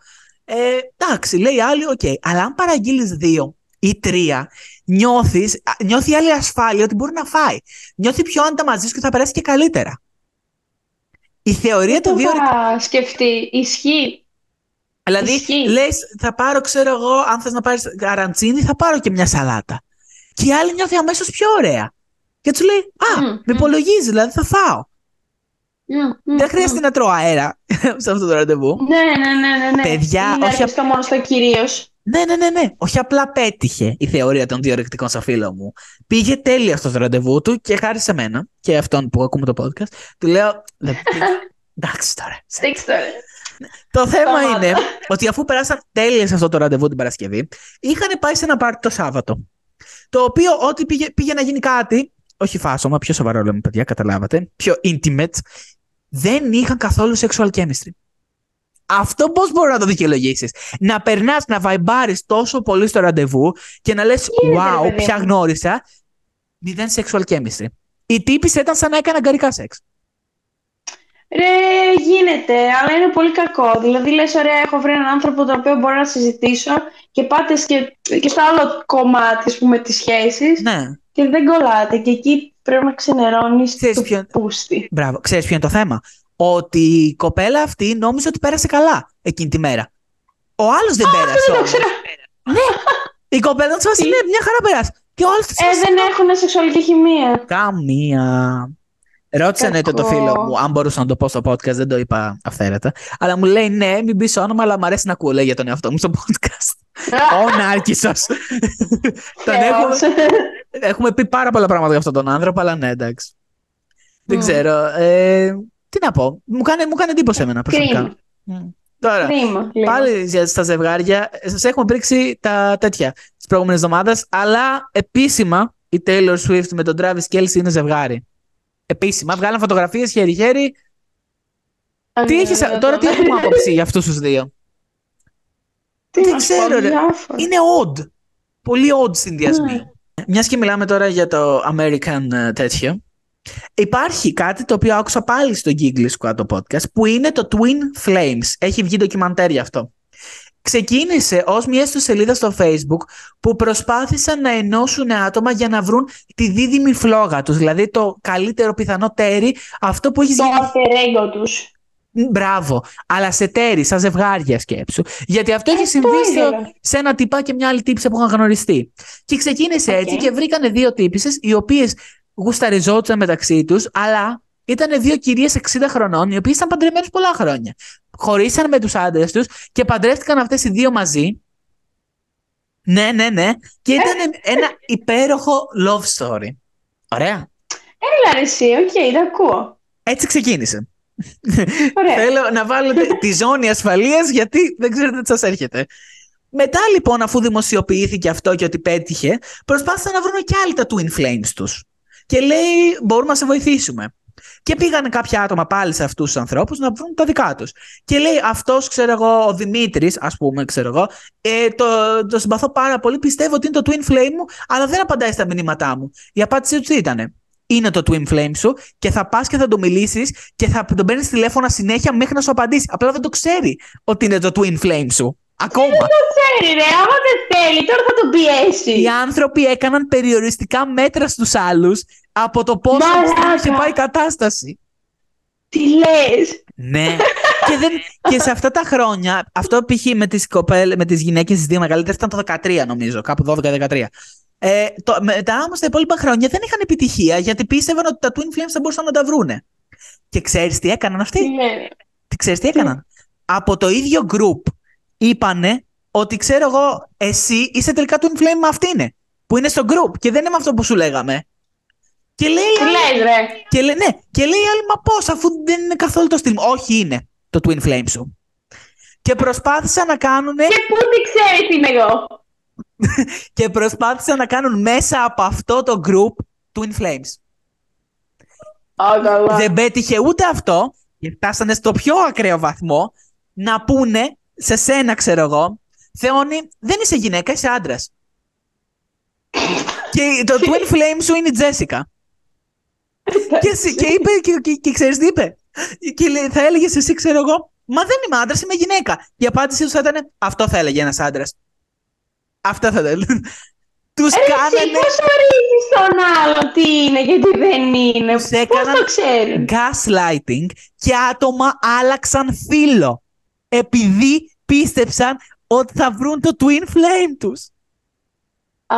ε, εντάξει, λέει άλλη, OK. Okay. Αλλά αν παραγγείλεις δύο ή τρία, νιώθεις, νιώθει άλλη ασφάλεια ότι μπορεί να φάει. Νιώθει πιο άντα μαζί σου και θα περάσει και καλύτερα. Η θεωρία του δύο. Θα σκεφτεί, ισχύει. Δηλαδή, ισχύει. θα πάρω, ξέρω εγώ, αν θες να πάρεις καραντσίνη, θα πάρω και μια σαλάτα. Και η άλλη νιώθει αμέσως πιο ωραία. Και τους λέει, α, με υπολογίζει, δηλαδή θα φάω. Μμ, μμ, Δεν χρειάζεται να τρώω αέρα σε αυτό το ραντεβού. Ναι, ναι, ναι, ναι, ναι. Παιδιά, είναι όχι αρκετό μόνο στο κυρίως. Ναι, ναι, ναι, ναι. Όχι απλά πέτυχε η θεωρία των δύο ρεκτικών στο φίλο μου. Πήγε τέλεια στο ραντεβού του και χάρη σε μένα και αυτόν που ακούμε το podcast, του λέω. «Δεν- Εντάξει τώρα. Στίξ τώρα. Το θέμα Σταμάτα. είναι ότι αφού περάσαν τέλεια σε αυτό το ραντεβού την Παρασκευή, είχαν πάει σε ένα πάρτι το Σάββατο. Το οποίο ό,τι πήγε, πήγε να γίνει κάτι, όχι φάσομα, πιο σοβαρό λέμε παιδιά, καταλάβατε, πιο intimate, δεν είχαν καθόλου sexual chemistry. Αυτό πώς μπορεί να το δικαιολογήσεις; Να περνάς, να βαϊμπάρεις τόσο πολύ στο ραντεβού και να λες: γίνεται, ρε Wow, παιδί πια μου;» γνώρισα. Μηδέν sexual chemistry. Η τύπη ήταν σαν να έκανε αγκαρικά σεξ. Ρε, γίνεται, αλλά είναι πολύ κακό. Δηλαδή, λες, ωραία, έχω βρει έναν άνθρωπο τον οποίο μπορώ να συζητήσω και πάτες και, και στο άλλο κομμάτι, ας πούμε, της σχέσης Ναι. και δεν κολλάτε και εκεί πρέπει να ξενερώνεις Ξέρεις το ποιο- πούστη. Μπράβο. Ξέρεις ποιο είναι το θέμα; Ότι η κοπέλα αυτή νόμιζε ότι πέρασε καλά εκείνη τη μέρα. Ο άλλος δεν πέρασε Δεν το όμως. ξέρω. Η κοπέλα της φάση, ναι, μια χαρά πέρασε. Και ο άλλος της Ε, φάση, δεν έχουν σεξουαλική χημεία. Καμία. Ρώτησα ναι το, το Κακό. φίλο μου, αν μπορούσα να το πω στο podcast, δεν το είπα αυθαίρετα. Αλλά μου λέει ναι, μην πεις όνομα, αλλά μου αρέσει να ακούω, λέει για τον εαυτό μου στο podcast. Ο Νάρκισσος. τον έχουμε, Θεός. έχουμε πει πάρα πολλά πράγματα για αυτόν τον άνθρωπο, αλλά ναι, εντάξει. Δεν Μμ. ξέρω. Ε, τι να πω. Μου κάνει, μου κάνει εντύπωση εμένα προσωπικά. Κρίμα. Μμ. Τώρα, Κρίμα. λίγο. πάλι για- στα ζευγάρια, σας έχουμε πρίξει τα τέτοια τις προηγούμενες εβδομάδες, αλλά επίσημα η Taylor Swift με τον Travis Kelsey είναι ζευγάρι. Επίσημα. Βγάλαν φωτογραφίες χέρι-χέρι. Α, Τι ναι, έχεις, ναι, ναι, τώρα τι ναι. έχουμε άποψη για αυτούς τους δύο; Τι δεν να σου ξέρω, πω, ρε. διάφορα. Είναι odd. Πολύ odd συνδυασμοί. Ναι. Μιας και μιλάμε τώρα για το American ε, τέτοιο. Υπάρχει κάτι το οποίο άκουσα πάλι στο Giggle Squad το podcast που είναι το Twin Flames. Έχει βγει ντοκιμαντέρ γι' αυτό. Ξεκίνησε ως μια ιστοσελίδα στο Facebook που προσπάθησαν να ενώσουν άτομα για να βρουν τη δίδυμη φλόγα τους. Δηλαδή το καλύτερο πιθανό τέρι, αυτό που έχεις Το γεννηθεί alter ego τους. Μπράβο. Αλλά σε ταίρι, σαν ζευγάρια σκέψου. Γιατί αυτό έχει Ε, συμβεί το στο- ήθελα. σε ένα τυπά και μια άλλη τύπισσα που είχαν γνωριστεί. Και ξεκίνησε Οκ. έτσι και βρήκανε δύο τύπισσες οι οποίες γουσταριζόντουσαν μεταξύ τους, αλλά ήταν δύο κυρίες 60 χρονών, οι οποίες ήταν παντρεμένες πολλά χρόνια. Χωρίσαν με τους άντρες τους και παντρεύτηκαν αυτές οι δύο μαζί. Ναι, ναι, ναι. Και ήταν ένα υπέροχο love story. Ωραία. Έλα ρε εσύ, οκ, τα ακούω. Έτσι ξεκίνησε. Ωραία. Θέλω να βάλετε τη ζώνη ασφαλείας γιατί δεν ξέρετε τι σας έρχεται. Μετά λοιπόν αφού δημοσιοποιήθηκε αυτό και ότι πέτυχε, προσπάθησαν να βρουν και άλλοι τα Twin Flames τους. Και λέει μπορούμε να σε βοηθήσουμε. Και πήγαν κάποια άτομα πάλι σε αυτούς τους ανθρώπους να βρουν τα δικά τους. Και λέει αυτός ξέρω εγώ ο Δημήτρης ας πούμε ξέρω εγώ ε, το, το συμπαθώ πάρα πολύ πιστεύω ότι είναι το Twin Flame μου αλλά δεν απαντάει στα μηνύματά μου. Η απάντησή τους τι ήτανε. Είναι το Twin Flame σου και θα πας και θα το μιλήσεις και θα τον παίρνεις τηλέφωνα συνέχεια μέχρι να σου απαντήσει. Απλά δεν το ξέρει ότι είναι το Twin Flame σου. Ακόμα. Ξέρει ρε, άμα δεν θέλει, τώρα θα τον πιέσεις. Οι άνθρωποι έκαναν περιοριστικά μέτρα στους άλλους από το πόσο Μαλάκα. είχε πάει η κατάσταση. Τι λες; Ναι. και, δεν, και σε αυτά τα χρόνια, αυτό π.χ. με τις, κοπέλ, με τις γυναίκες τις δύο μεγαλύτερες ήταν το 13 νομίζω, κάπου 12-13. Ε, το, μετά όμως τα υπόλοιπα χρόνια δεν είχαν επιτυχία γιατί πίστευαν ότι τα Twin Flames θα μπορούσαν να τα βρούνε. Και ξέρεις τι έκαναν αυτοί; Τι λένε. Τι ξέρεις τι; έκαναν; Από το ίδιο group είπανε ότι ξέρω εγώ εσύ είσαι τελικά twin flame με αυτήν που είναι στο group και δεν είναι με αυτό που σου λέγαμε. Και λέει, η Τι άλλη- λες ρε. και λέει, ναι, και λέει η άλλη, μα πώς αφού δεν είναι καθόλου το στυλ μου. Όχι είναι το twin flame σου. Και προσπάθησαν να κάνουν Και πού τι ξέρεις τι είμαι εγώ. και προσπάθησαν να κάνουν μέσα από αυτό το group twin flames. Α, καλά. Δεν πέτυχε ούτε αυτό και φτάσανε στο πιο ακραίο βαθμό να πούνε σε σένα, ξέρω εγώ, Θεόνι, δεν είσαι γυναίκα, είσαι άντρας. και το twin flame σου είναι η Τζέσικα. Και, εσύ- και είπε, και, και, και ξέρεις τι είπε; Και λέει, θα έλεγες εσύ, ξέρω εγώ, Μα δεν είμαι άντρας, είμαι γυναίκα. Η απάντησή τους θα ήταν Αυτό θα έλεγε ένας άντρας. Αυτά θα ήταν. Τους Ρε εσύ κάνανε. πώς ορίζεις τον άλλο τι είναι και τι δεν είναι; Τους Πώς έκαναν το ξέρεις; gaslighting και άτομα άλλαξαν φίλο επειδή πίστεψαν ότι θα βρουν το twin flame τους. Α,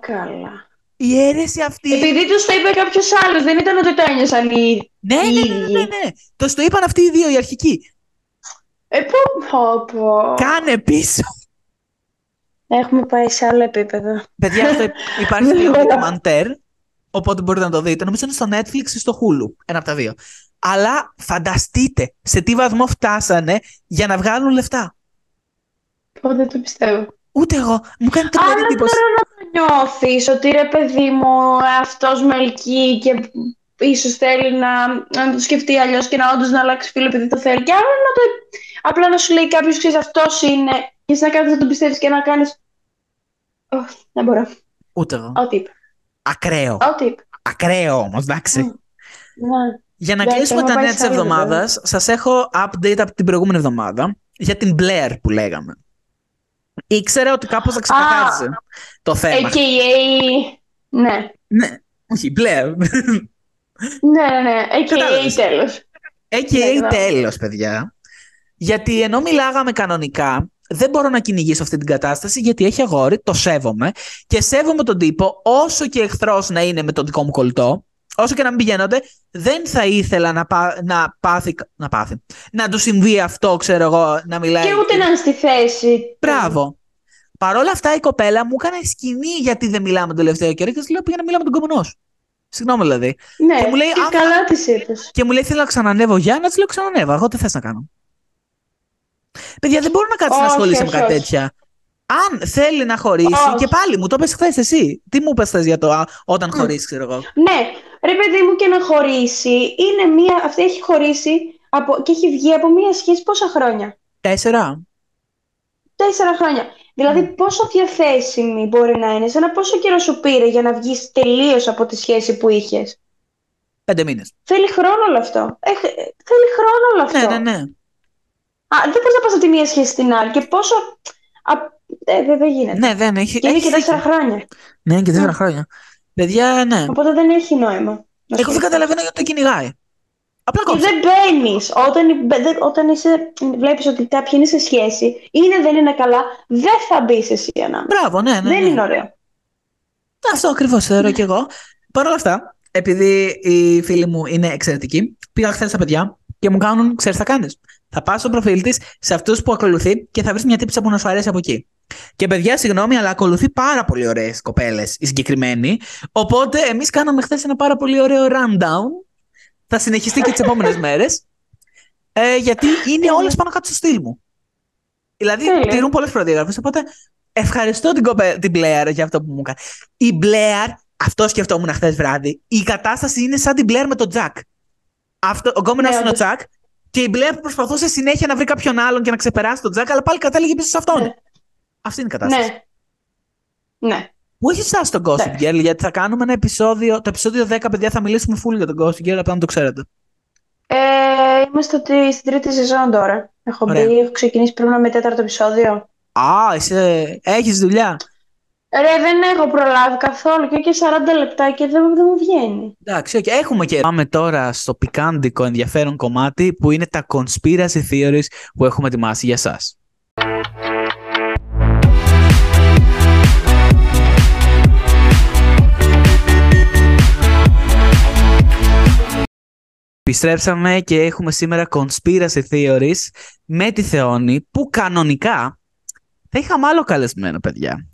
καλά. Η αίρεση αυτή... Επειδή τους το είπε κάποιος άλλος, δεν ήταν ότι το ένιωσαν οι Ναι, ναι, ναι, ναι, ναι, ναι. Το στο είπαν αυτοί οι δύο οι αρχικοί. Ε, πού, πω, πω. Κάνε πίσω. Έχουμε πάει σε άλλο επίπεδο. Παιδιά, αυτό υπάρχει στο ντοκιμαντέρ, οπότε μπορείτε να το δείτε. Νομίζω είναι στο Netflix ή στο Hulu, ένα από τα δύο. Αλλά φανταστείτε σε τι βαθμό φτάσανε για να βγάλουν λεφτά. Πω, δεν το πιστεύω. Ούτε εγώ. Μου κάνει τρομερή Αλλά εντύπωση. τώρα να το νιώθεις ότι ρε παιδί μου αυτός με ελκύει και ίσως θέλει να, να το σκεφτεί αλλιώς και να όντως να αλλάξει φίλο επειδή το θέλει και άλλο να το, απλά να σου λέει κάποιος ξέρεις αυτός είναι και εσύ να κάνεις να τον πιστεύεις και να κάνεις Ωχ, δεν μπορώ. Ούτε εγώ. Ό,τι είπε. Ακραίο. Ό,τι είπε. Ακραίο όμως, εντάξει. Μμ. Ναι. Για να Εντάξει, κλείσουμε έχουμε τα πάει νέα της σε άλλο εβδομάδας, σας έχω update από την προηγούμενη εβδομάδα για την Blair που λέγαμε. Ήξερε ότι κάπως θα ξεκαθάρισε το θέμα. AKA. Ναι. Ναι, όχι, Blair. Ναι, ναι, ναι. AKA Κατάλαβες. τέλος. AKA Ναι, τέλος, παιδιά. Γιατί ενώ μιλάγαμε κανονικά, δεν μπορώ να κυνηγήσω αυτή την κατάσταση γιατί έχει αγόρι, το σέβομαι και σέβομαι τον τύπο όσο και εχθρός να είναι με τον δικό μου κολλητό, όσο και να μην πηγαίνονται, δεν θα ήθελα να, πά- να πάθει, να πάθει, να του συμβεί αυτό, ξέρω εγώ, να μιλάει. Και ούτε να είναι στη θέση. του. Μπράβο. Παρ' όλα αυτά η κοπέλα μου έκανε σκηνή γιατί δεν μιλάμε τον τελευταίο καιρό και της λέω πήγα να μιλάμε με τον κομμουνός σου. Συγγνώμη δηλαδή. Ναι, Και μου λέει, και άμα- καλά της είπες. Και μου λέει θέλω να ξανανεύω για να της λέω ξανανεύω. Εγώ τι θες να κάνω. Παιδιά, δεν μπορώ να κάτσει να Όχι, ασχολείσαι με όχι, κάτι όχι. τέτοια. Αν θέλει να χωρίσει, Όχι. και πάλι μου το είπε χθες εσύ. Τι μου είπε χθες για το α, όταν χωρίσεις, ξέρω εγώ. Ναι, ρε παιδί μου και να χωρίσει. Είναι μία, αυτή έχει χωρίσει από, και έχει βγει από μία σχέση πόσα χρόνια; Τέσσερα. Τέσσερα χρόνια. Δηλαδή, πόσο διαθέσιμη μπορεί να είναι, σαν πόσο καιρό σου πήρε για να βγεις τελείως από τη σχέση που είχες; Πέντε μήνες. Θέλει χρόνο όλο αυτό. Ε, χ- θέλει χρόνο όλο αυτό. Ναι, ναι, ναι. Α, δεν μπορείς να πας από τη μία σχέση στην άλλη. Και πόσο. Α, ε, δεν, δεν γίνεται. Ναι, δεν έχει. και είναι έχει και τέσσερα δίκιο. χρόνια. Ναι, είναι και τέσσερα Ναι. χρόνια. Παιδιά, ναι. Οπότε δεν έχει νόημα. να Εγώ δεν ασχοληθείς. καταλαβαίνω γιατί το κυνηγάει. Απλά Και κόψε. δεν μπαίνεις. Όταν, δεν- όταν είσαι, βλέπεις ότι κάποιοι είναι σε σχέση, είναι δεν είναι καλά, δεν θα μπεις εσύ ανάμεσα. Μπράβο, ναι, ναι. δεν ναι. είναι ωραίο. Αυτό ακριβώς θεωρώ κι εγώ. Παρ' όλα αυτά, επειδή οι φίλοι μου είναι εξαιρετικοί, πήγα χθες στα παιδιά και μου κάνουν, ξέρεις τι θα κάνεις. Θα πας στο προφίλ τη σε αυτούς που ακολουθεί και θα βρεις μια τύψα που να σου αρέσει από εκεί. Και παιδιά, συγγνώμη, αλλά ακολουθεί πάρα πολύ ωραίες κοπέλες η συγκεκριμένη. Οπότε εμείς κάναμε χθες ένα πάρα πολύ ωραίο rundown. Θα συνεχιστεί και τις επόμενες μέρες. Ε, γιατί είναι όλες πάνω κάτω στο στυλ μου. Δηλαδή, Τέλεια. τηρούν πολλές προδιαγραφές. Οπότε ευχαριστώ την, κοπέ, την Blair για αυτό που μου έκανε. Η Blair, αυτό σκεφτόμουν χθες βράδυ, η κατάσταση είναι σαν την Blair με τον Jack. Αυτό, ο γκόμενος Ναι, είναι ο όντως. Jack και η Blair που προσπαθούσε συνέχεια να βρει κάποιον άλλον και να ξεπεράσει τον Jack, αλλά πάλι κατέληγε πίσω σε αυτόν. Ναι. Αυτή είναι η κατάσταση. Ναι. Ναι. Πού έχεις φτάσει το Gossip Εντάξει. Girl, γιατί θα κάνουμε ένα επεισόδιο. Το επεισόδιο 10, παιδιά, θα μιλήσουμε full για τον Gossip Girl, απλά να το ξέρετε. Ε, είμαστε ότι στην τρίτη σεζόν τώρα. Έχω Ωραία. μπει, έχω ξεκινήσει πριν να με τέταρτο επεισόδιο. Α, είσαι... έχεις δουλειά; Ρε, δεν έχω προλάβει καθόλου και και 40 λεπτά και δεν, δεν μου βγαίνει. Εντάξει, okay. έχουμε και. Πάμε τώρα στο πικάντικο ενδιαφέρον κομμάτι που είναι τα conspiracy theories που έχουμε ετοιμάσει για σας. Επιστρέψαμε και έχουμε σήμερα conspiracy theories με τη Θεόνη που κανονικά θα είχαμε άλλο καλεσμένο παιδιά.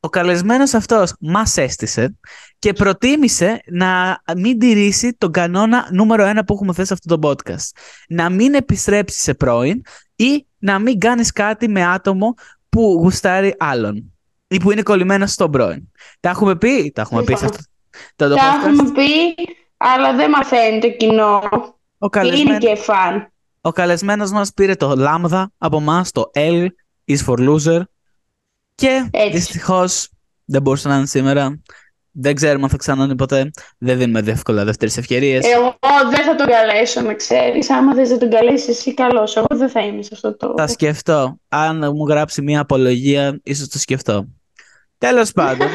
Ο καλεσμένος αυτός μας έστησε και προτίμησε να μην τηρήσει τον κανόνα νούμερο ένα που έχουμε θέσει σε αυτό το podcast. Να μην επιστρέψει σε πρώην ή να μην κάνεις κάτι με άτομο που γουστάρει άλλον ή που είναι κολλημένος στον πρώην. Τα έχουμε πει, τα έχουμε πει σε αυτό το, το Τα podcast; έχουμε πει, αλλά δεν μαθαίνει το κοινό. Ο Και είναι καλεσμένος, και φαν. ο καλεσμένος μας πήρε το λάμδα από μας, το L is for loser και Έτσι. δυστυχώς δεν μπορούσε να είναι σήμερα. Δεν ξέρουμε αν θα ξανά ποτέ. Δεν δίνουμε εύκολα δεύτερες ευκαιρίες. Εγώ δεν θα τον καλέσω, να ξέρεις. Άμα δεν θα τον καλέσεις εσύ, καλώς. Εγώ δεν θα είμαι σε αυτό το... Θα σκεφτώ. Αν μου γράψει μια απολογία, ίσως το σκεφτώ. Τέλος πάντων,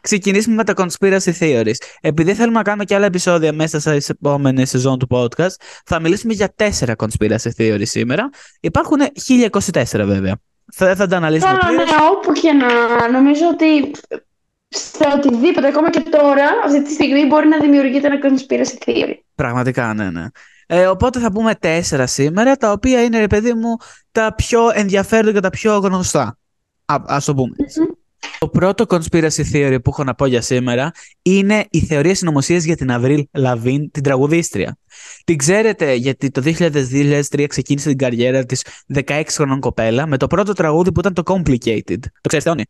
ξεκινήσουμε με τα conspiracy theories. Επειδή θέλουμε να κάνουμε και άλλα επεισόδια μέσα στις επόμενες σεζόν του podcast, θα μιλήσουμε για τέσσερα conspiracy theories σήμερα. Υπάρχουν 1024 βέβαια. Θα, θα τα αναλύσουμε Τώρα, ναι, πλήρως. όπου και να νομίζω ότι σε οτιδήποτε, ακόμα και τώρα, αυτή τη στιγμή μπορεί να δημιουργείται ένα conspiracy theory. Πραγματικά, ναι, ναι. Ε, οπότε θα πούμε τέσσερα σήμερα, τα οποία είναι, ρε παιδί μου, τα πιο ενδιαφέροντα και τα πιο γνωστά. Α, ας το πούμε. Το πρώτο conspiracy theory που έχω να πω για σήμερα είναι η θεωρία συνωμοσίας για την Avril Lavigne, την τραγουδίστρια. Την ξέρετε γιατί το 2000-2003 ξεκίνησε την καριέρα της 16 χρονών κοπέλα με το πρώτο τραγούδι που ήταν το Complicated. Το ξέρεις, Θεόνι;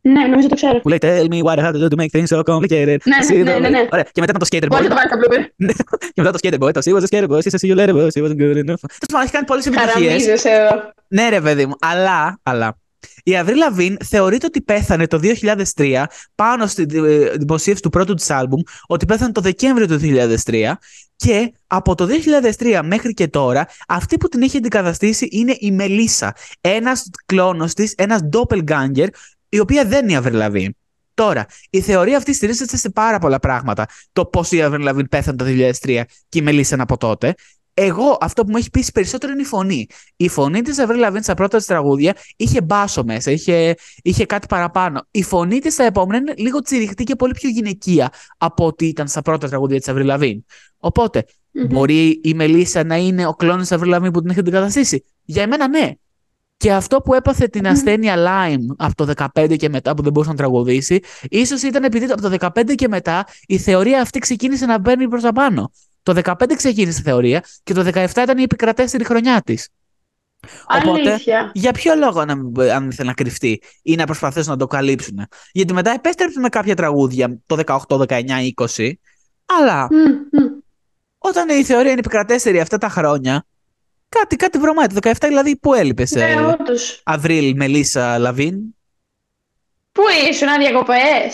Ναι, νομίζω το ξέρω. Που λέει Tell me what I have to do to make things so complicated. Ναι, See ναι, the- ναι, ναι. Ωραία. Και μετά ήταν το Skater Μπορεί Boy. να το βάλει στα blooper. και μετά το Skater Boy. Το She was a Skater Boy. She said see you later, boy. She wasn't good enough. Τέλος πάντων, έχει κάνει πολλές επιτυχίες. Χαραμίζεσαι εδώ. Ναι, ρε παιδί μου, αλλά, αλλά. Η Avril Lavigne θεωρείται ότι πέθανε το 2003 πάνω στη ε, δημοσίευση του πρώτου της άλμπουμ, ότι πέθανε το Δεκέμβριο του 2003 Και από το 2003 μέχρι και τώρα, αυτή που την έχει αντικαταστήσει είναι η Μελίσσα. Ένας κλόνος της, ένας doppelganger, η οποία δεν είναι η Αβρελαβή. Τώρα, η θεωρία αυτή στηρίζεται σε πάρα πολλά πράγματα. Το πώς η Αβρελαβή πέθανε το 2003 και η Μελίσσα από τότε. Εγώ, αυτό που μου έχει πείσει περισσότερο είναι η φωνή. Η φωνή της Αβρίλ Λαβίν στα πρώτα της τραγούδια είχε μπάσο μέσα, είχε, είχε κάτι παραπάνω. Η φωνή της στα επόμενα είναι λίγο τσιριχτή και πολύ πιο γυναικεία από ό,τι ήταν στα πρώτα τραγούδια της Αβρίλ Λαβίν. οπότε μπορεί η Μελίσσα να είναι ο κλώνος της Αβρίλ Λαβίν που την έχει αντικαταστήσει; Για εμένα, ναι. Και αυτό που έπαθε την ασθένεια Lyme από το 15 και μετά που δεν μπορούσε να τραγουδήσει, ίσως ήταν επειδή από το 15 και μετά η θεωρία αυτή ξεκίνησε να μπαίνει προς τα πάνω. Το 15 ξεκίνησε η θεωρία και το 17 ήταν η επικρατέστερη χρονιά της. Οπότε, για ποιο λόγο να, αν ήθελε να κρυφτεί ή να προσπαθήσουν να το καλύψουν; Γιατί μετά επέστρεψε με κάποια τραγούδια το 18, 19, 20. Αλλά όταν η θεωρία είναι επικρατέστερη αυτά τα χρόνια, κάτι, κάτι βρωμάει. Το 17 δηλαδή που έλειπες. Ναι, ε, Αβρίλ, Μελίσσα, Λαβίν; Πού ήσουν, διακοπέ.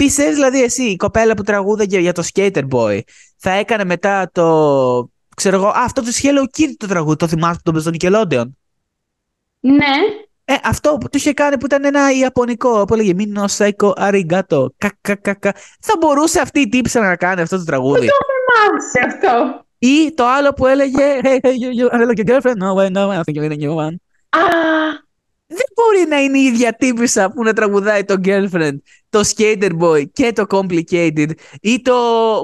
Πιστεύεις δηλαδή εσύ, η κοπέλα που τραγούδαγε για το Skater Boy, θα έκανε μετά το. ξέρω εγώ, α, αυτό το Hello Kitty το τραγούδι, το θυμάσαι που τον Nickelodeon; Ναι. Ε, αυτό που το είχε κάνει που ήταν ένα Ιαπωνικό, που έλεγε Μίνο Σάικο Αριγκάτο. Κακακακα. Θα μπορούσε αυτή η τύψη να κάνει αυτό το τραγούδι. Δεν το θυμάσαι αυτό. Ή το άλλο που έλεγε Hey, hey, you, you, I like your girlfriend. No, way, no, I think you're a new one. Α, δεν μπορεί να είναι η ίδια τύπησα που να τραγουδάει το girlfriend, το skater boy και το complicated ή το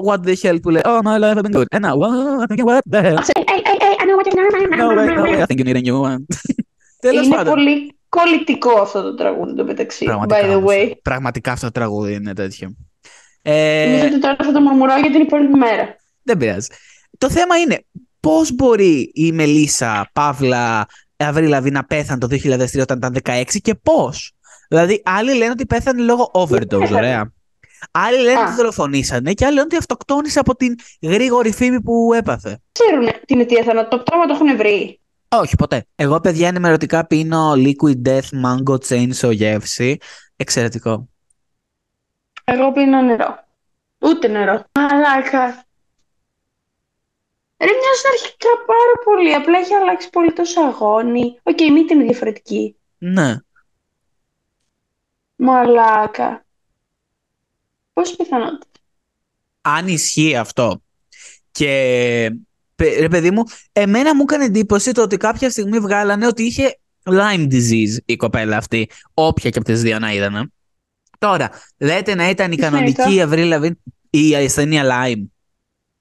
what the hell που λέει Oh no, I haven't good. And now, I think what the hell. Hey, hey, hey, I know what you're No way, no way, I think you need a new one. Τέλος είναι πάντων. πολύ κολλητικό αυτό το τραγούδι το μεταξύ, πραγματικά, by the way. Πραγματικά αυτό το τραγούδι είναι τέτοιο. Ε... Νομίζω ότι τώρα θα το μουρμουράω για την υπόλοιπη μέρα. Δεν πειράζει. Το θέμα είναι πώς μπορεί η Μελίσσα, Παύλα, Αβρίλ Λαβίνα πέθανε το 2003 όταν ήταν 16 και πώς; Δηλαδή, άλλοι λένε ότι πέθανε λόγω overdose, ωραία. Άλλοι λένε ότι δολοφονήσανε και άλλοι λένε ότι αυτοκτόνησε από την γρήγορη φήμη που έπαθε. Ξέρουν την αιτία θανάτου. Το πτώμα το έχουν βρει; Όχι, ποτέ. Εγώ, παιδιά, ενημερωτικά πίνω liquid death mango chainsaw γεύση. Εξαιρετικό. Εγώ πίνω νερό. Ούτε νερό. Μαλάκα. Ρε μοιάζουν αρχικά πάρα πολύ. Απλά έχει αλλάξει πολύ το σαγόνι. Οκ, η μύτη είναι διαφορετική. Ναι. Μαλάκα. Πόση πιθανότητα. Αν ισχύει αυτό. Και ρε παιδί μου, εμένα μου έκανε εντύπωση το ότι κάποια στιγμή βγάλανε ότι είχε Lyme disease η κοπέλα αυτή. Όποια και από τις δύο να ήτανε. Τώρα, λέτε να ήταν η κανονική Avril ή η ασθένεια Lyme.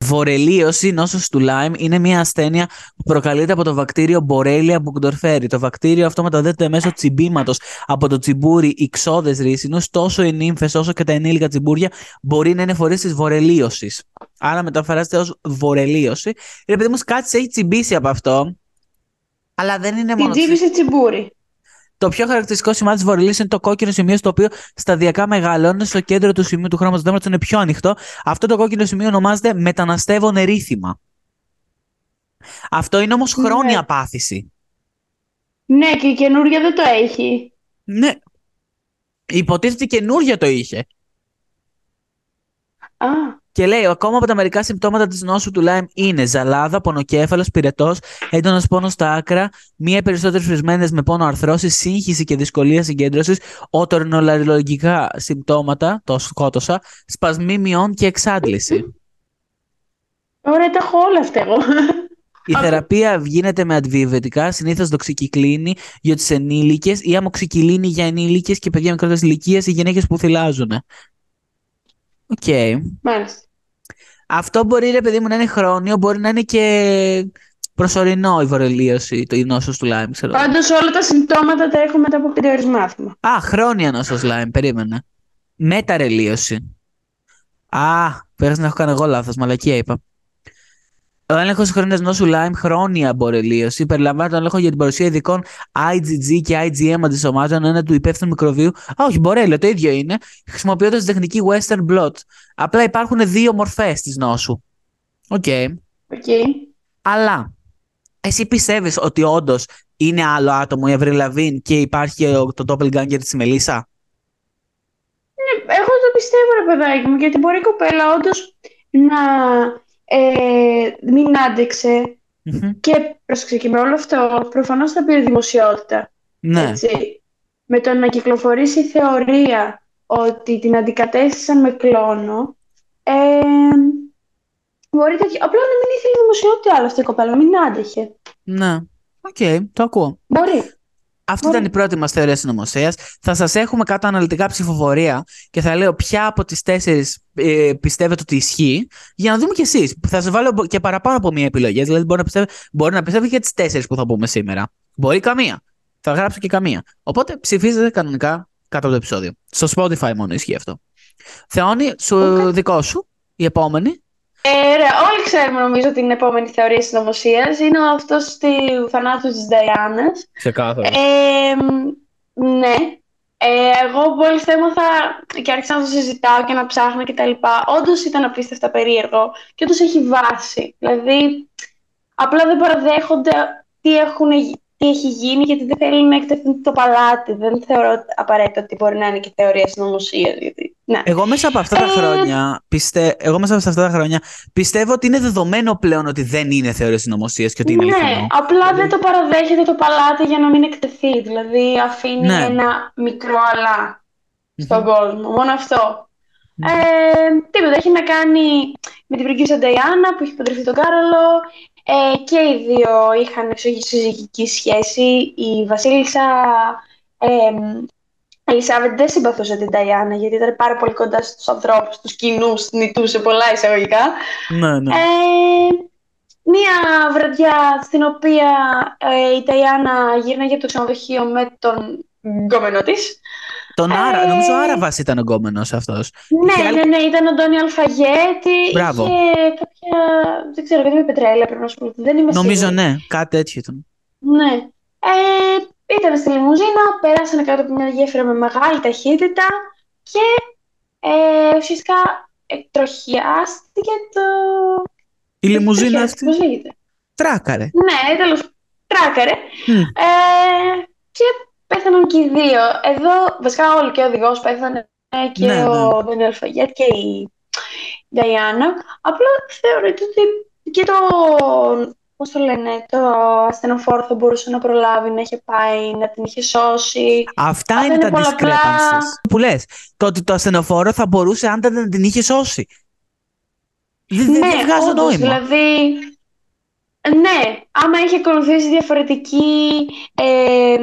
Βορελίωση, νόσος του Lyme, είναι μια ασθένεια που προκαλείται από το βακτήριο Borrelia burgdorferi. Το βακτήριο αυτό μεταδίδεται μέσω τσιμπήματος από το τσιμπούρι υξόδε ρίσινους. Τόσο οι νύμφες όσο και τα ενήλικα τσιμπούρια μπορεί να είναι φορείς της βορελίωσης. Άρα μεταφράζεται ως βορελίωση. Ρε παιδί μου, κάτι έχει τσιμπήσει από αυτό. Αλλά δεν είναι μόνο. Την τσίμπησε τσιμπούρι. Το πιο χαρακτηριστικό σημάδι της βορελή είναι το κόκκινο σημείο, στο οποίο σταδιακά μεγαλώνει στο κέντρο του σημείου του χρώματος δέρματο, είναι πιο ανοιχτό. Αυτό το κόκκινο σημείο ονομάζεται μεταναστεύον ερήθημα. Αυτό είναι όμως ναι. χρόνια πάθηση. Ναι, και η καινούργια δεν το έχει. Ναι. Υποτίθεται η καινούργια το είχε. Α. Και λέει, ακόμα από τα μερικά συμπτώματα της νόσου του Lyme είναι ζαλάδα, πονοκέφαλος, πυρετός, έντονος πόνος στα άκρα, μία ή περισσότερες πρησμένες με πόνο αρθρώσεις, σύγχυση και δυσκολία συγκέντρωσης, οτορνολαριλογικά συμπτώματα, το σκότωσα, σπασμοί μυών και εξάντληση. Ωραία, τα έχω όλα αυτά εγώ. Η θεραπεία γίνεται με αντιβιωτικά, συνήθως δοξικυκλίνη για τις ενήλικες ή αμοξικιλλίνη για ενήλικες και παιδιά μικρότερης ηλικίας ή γυναίκες που θηλάζουν. OK. Okay. Μάλιστα. Αυτό μπορεί, ρε παιδί μου, να είναι χρόνιο, μπορεί να είναι και προσωρινό η βορελίωση, το νόσος του Lyme, ξέρω. Πάντως όλα τα συμπτώματα τα έχω μετά από πέντε ώρε μάθημα. Α, χρόνια νόσος Lyme, περίμενα. Μεταρελίωση. Α, πέρασε να έχω κάνει εγώ λάθος, μαλακία είπα. Ο έλεγχος χρόνια νόσου Lyme, χρόνια μπορελίωση, περιλαμβάνει τον έλεγχο για την παρουσία ειδικών IgG και IgM αντισωμάτων ένα του υπεύθυνου μικροβίου. Α, όχι, μπορέλιο, το ίδιο είναι, χρησιμοποιώντας την τεχνική Western Blot. Απλά υπάρχουν δύο μορφές της νόσου. OK. Okay. Okay. Αλλά εσύ πιστεύεις ότι όντως είναι άλλο άτομο η Αβρίλ Λαβίν και υπάρχει το doppelganger της Μελίσσα; Ναι, εγώ το πιστεύω, ρε παιδάκι μου, γιατί μπορεί η κοπέλα όντως να ε, μην άντεξε Μμμ. και πρόσεξε και με όλο αυτό προφανώς θα πήρε δημοσιότητα. Ναι. Έτσι. Με το να κυκλοφορήσει η θεωρία ότι την αντικατέστησαν με κλώνο, ε, μπορεί τέτοιο- απλά να μην ήθελε δημοσιότητα άλλωστε η κοπέλα, μην άντεχε. Ναι. Οκ, το ακούω. Μπορεί. Αυτή Μπορεί. ήταν η πρώτη μας θεωρία συνωμοσίας. Θα σας έχουμε κάτω αναλυτικά ψηφοφορία και θα λέω ποια από τις τέσσερις ε, πιστεύετε ότι ισχύει, για να δούμε κι εσείς. Θα σας βάλω και παραπάνω από μία επιλογή. Δηλαδή, μπορεί να πιστεύετε, μπορεί να πιστεύετε και τις τέσσερις που θα πούμε σήμερα. Μπορεί καμία. Θα γράψω και καμία. Οπότε ψηφίζετε κανονικά κάτω από το επεισόδιο. Στο Spotify μόνο ισχύει αυτό. Θεώνη, σου, Οκ. δικό σου, η επόμενη. Ε, ρε, όλοι ξέρουμε νομίζω την επόμενη θεωρία συνωμοσίας είναι αυτός του θανάτου της Νταϊάνας. Ξεκάθαρα. Ε, μ, ναι. Ε, εγώ μόλις το έμαθα και άρχισα να το συζητάω και να ψάχνω και τα λοιπά, όντως ήταν απίστευτα περίεργο και όντως έχει βάση. Δηλαδή, απλά δεν παραδέχονται τι, έχουν, γι- τι έχει γίνει γιατί δεν θέλουν να εκτεθούν το παλάτι. Δεν θεωρώ απαραίτητο ότι μπορεί να είναι και θεωρία συνωμοσία. Γιατί, ναι. Εγώ μέσα από αυτά τα Ε, χρόνια, πιστε... Εγώ μέσα από αυτά τα χρόνια πιστεύω ότι είναι δεδομένο πλέον ότι δεν είναι θεωρία συνωμοσία και ότι είναι Ναι, αληθινό. απλά δεν το παραδέχεται το παλάτι για να μην εκτεθεί. Δηλαδή αφήνει Ναι. ένα μικρό αλλά στον Μμμ. κόσμο. Μόνο αυτό. Μμμ. Ε, τίποτα, έχει να κάνει με την πριγκίπισσα Νταϊάννα που έχει παντρευτεί τον Κάρολο. Ε, και οι δύο είχαν εξωγική σχέση. Η Βασίλισσα ε, Ελισάβετ δεν συμπαθούσε την Νταϊάννα γιατί ήταν πάρα πολύ κοντά στους ανθρώπους, τους κοινούς, νητούσε πολλά εισαγωγικά. Ναι, ναι. Ε, μία βραδιά στην οποία ε, η Ταϊάννα γύρναγε από το ξενοδοχείο με τον γκόμενό της. Τον Άρα, ε, νομίζω Άραβας ήταν ο γκόμενος αυτός. Είχε Ναι, άλλη- ναι, ναι, ήταν ο Ντόνι Αλφαγέτη. Μπράβο. Είχε κάποια, δεν ξέρω, κάτι με πετρέλαια πρέπει να σου πω. Δεν είμαι Νομίζω σίγουρη. ναι, κάτι τέτοιο ήταν. Ναι. Ε, ήταν στη λιμουζίνα, πέρασαν κάτω από μια γέφυρα με μεγάλη ταχύτητα και ε, ουσιαστικά εκτροχιάστηκε το... Η λιμουζίνα αυτή Πώς λέγεται. τράκαρε. Ναι, τέλος τράκαρε. Μμ. Ε, και πέθαναν και οι δύο. Εδώ, βασικά όλοι και ο οδηγός πέθανε και Ναι, ναι. ο Δανιέλ Φαγιέτ και η Νταϊάννα. Απλά θεωρείται ότι και το, πώς το λένε, το ασθενοφόρο θα μπορούσε να προλάβει να είχε πάει, να την είχε σώσει. Αυτά Αυτά είναι είναι τα πολλαπλά. discrepancies που λες. Το ότι το ασθενοφόρο θα μπορούσε άντα να την είχε σώσει. Δεν, δεν- δεν βγάζω όντως, νόημα. δηλαδή, ναι, άμα είχε ακολουθήσει διαφορετική, ε,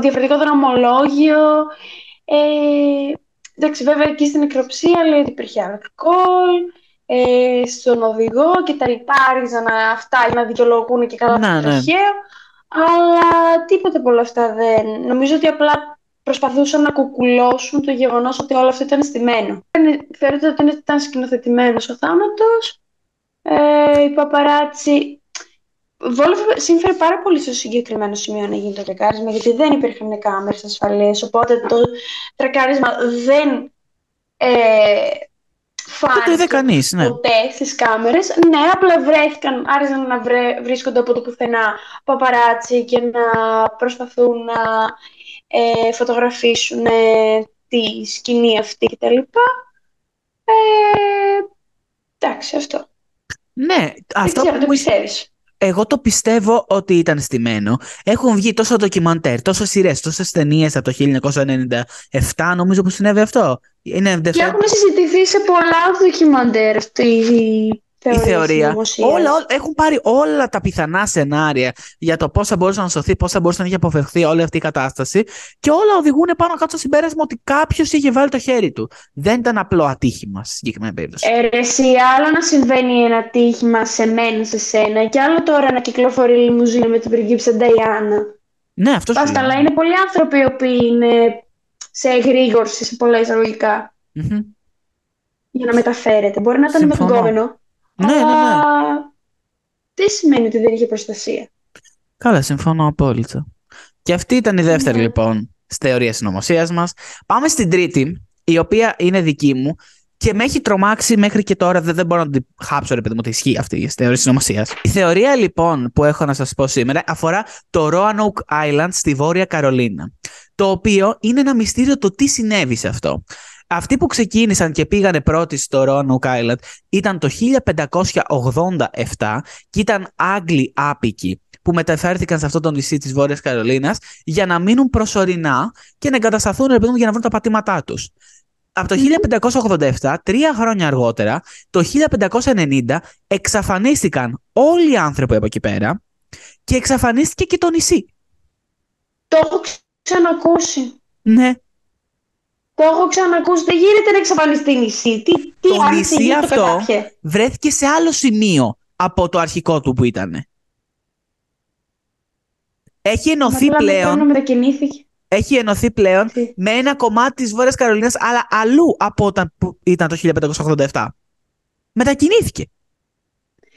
διαφορετικό δρομολόγιο, ε, εντάξει, βέβαια εκεί στην νεκροψία λέει ότι υπήρχε αλκοόλ, ε, στον οδηγό και τα λοιπά, άρχιζαν να, αυτά να δικαιολογούν και καλά Ναι, το ναι. τροχαίο, αλλά τίποτα από όλα αυτά δεν. Νομίζω ότι απλά προσπαθούσαν να κουκουλώσουν το γεγονός ότι όλο αυτό ήταν στημένο. Θεωρείται ότι ήταν σκηνοθετημένος ο θάνατος. Ε, η παπαράτσι Βόλευε, σύμφερε πάρα πολύ στο συγκεκριμένο σημείο να γίνει το τρακάρισμα, γιατί δεν υπήρχαν κάμερες ασφαλείας, οπότε το τρακάρισμα δεν ε, Δεν το είδε φάνηκε κανείς, ναι. ποτέ στις κάμερες. Ναι, απλά βρέθηκαν, άρχισαν να βρε, βρίσκονται από το πουθενά παπαράτσι και να προσπαθούν να ε, φωτογραφίσουν ε, τη σκηνή αυτή κτλ. Ε, εντάξει, αυτό. Ναι, αυτό Δεν ξέρω, που το μου πιστεύεις. Εγώ το πιστεύω ότι ήταν στημένο. Έχουν βγει τόσο ντοκιμαντέρ, τόσο σειρές, τόσες ταινίες από το 1997, νομίζω που συνέβη αυτό. Είναι Και έχουν συζητηθεί σε πολλά ντοκιμαντέρ αυτή η η θεωρία. θεωρία. συνωμοσίας. Όλα, όλα, έχουν πάρει όλα τα πιθανά σενάρια για το πώς θα μπορούσε να σωθεί, πώς θα μπορούσε να είχε αποφευχθεί όλη αυτή η κατάσταση. Και όλα οδηγούν πάνω κάτω στο συμπέρασμα ότι κάποιος είχε βάλει το χέρι του. Δεν ήταν απλό ατύχημα στη συγκεκριμένη περίπτωση. Ε, ρε, εσύ, άλλο να συμβαίνει ένα τύχημα σε μένα, σε σένα, και άλλο τώρα να κυκλοφορεί η λιμουζίνα με την πριγκίψα Νταϊάννα. ναι, αυτό σου Βάστα, λέω. αλλά είναι πολλοί άνθρωποι οι οποίοι είναι σε εγρήγορση, σε πολλά εισαγωγικά, Μμμ. για να μεταφέρεται. Μπορεί να ήταν με τον Συμφωνώ. κόμενο, Ναι, ναι, ναι. αλλά δεν σημαίνει ότι δεν είχε προστασία; Καλά, συμφωνώ απόλυτα. Και αυτή ήταν η δεύτερη Ναι. λοιπόν στη θεωρία συνωμοσία μας. Πάμε στην τρίτη, η οποία είναι δική μου και με έχει τρομάξει μέχρι και τώρα. Δεν, δεν μπορώ να την χάψω, ρε παιδί μου, ότι ισχύει αυτή η θεωρία συνωμοσία. Η θεωρία λοιπόν που έχω να σας πω σήμερα αφορά το Roanoke Island στη Βόρεια Καρολίνα. Το οποίο είναι ένα μυστήριο το τι συνέβη σε αυτό. Αυτοί που ξεκίνησαν και πήγανε πρώτοι στο Roanoke Island ήταν το 1587 και ήταν Άγγλοι άπικοι που μεταφέρθηκαν σε αυτό το νησί της Βόρειας Καρολίνας για να μείνουν προσωρινά και να εγκατασταθούν ρε παιδί μου, για να βρουν τα πατήματά τους. Από το 1587, τρία χρόνια αργότερα, το 1590, εξαφανίστηκαν όλοι οι άνθρωποι από εκεί πέρα και εξαφανίστηκε και το νησί. Το έχω ξανακούσει. Ναι. Το έχω ξανακούσει. Δεν γίνεται να εξαφανιστεί νησί. Τι, τι Το αν νησί φύγει το αυτό κατάπιε. βρέθηκε σε άλλο σημείο από το αρχικό του που ήταν. Έχει ενωθεί Μα τώρα πλέον, μετά μετακινήθηκε. έχει ενωθεί πλέον Τι; με ένα κομμάτι της Βόρειας Καρολίνας, αλλά αλλού από όταν που ήταν το 1587. Μετακινήθηκε.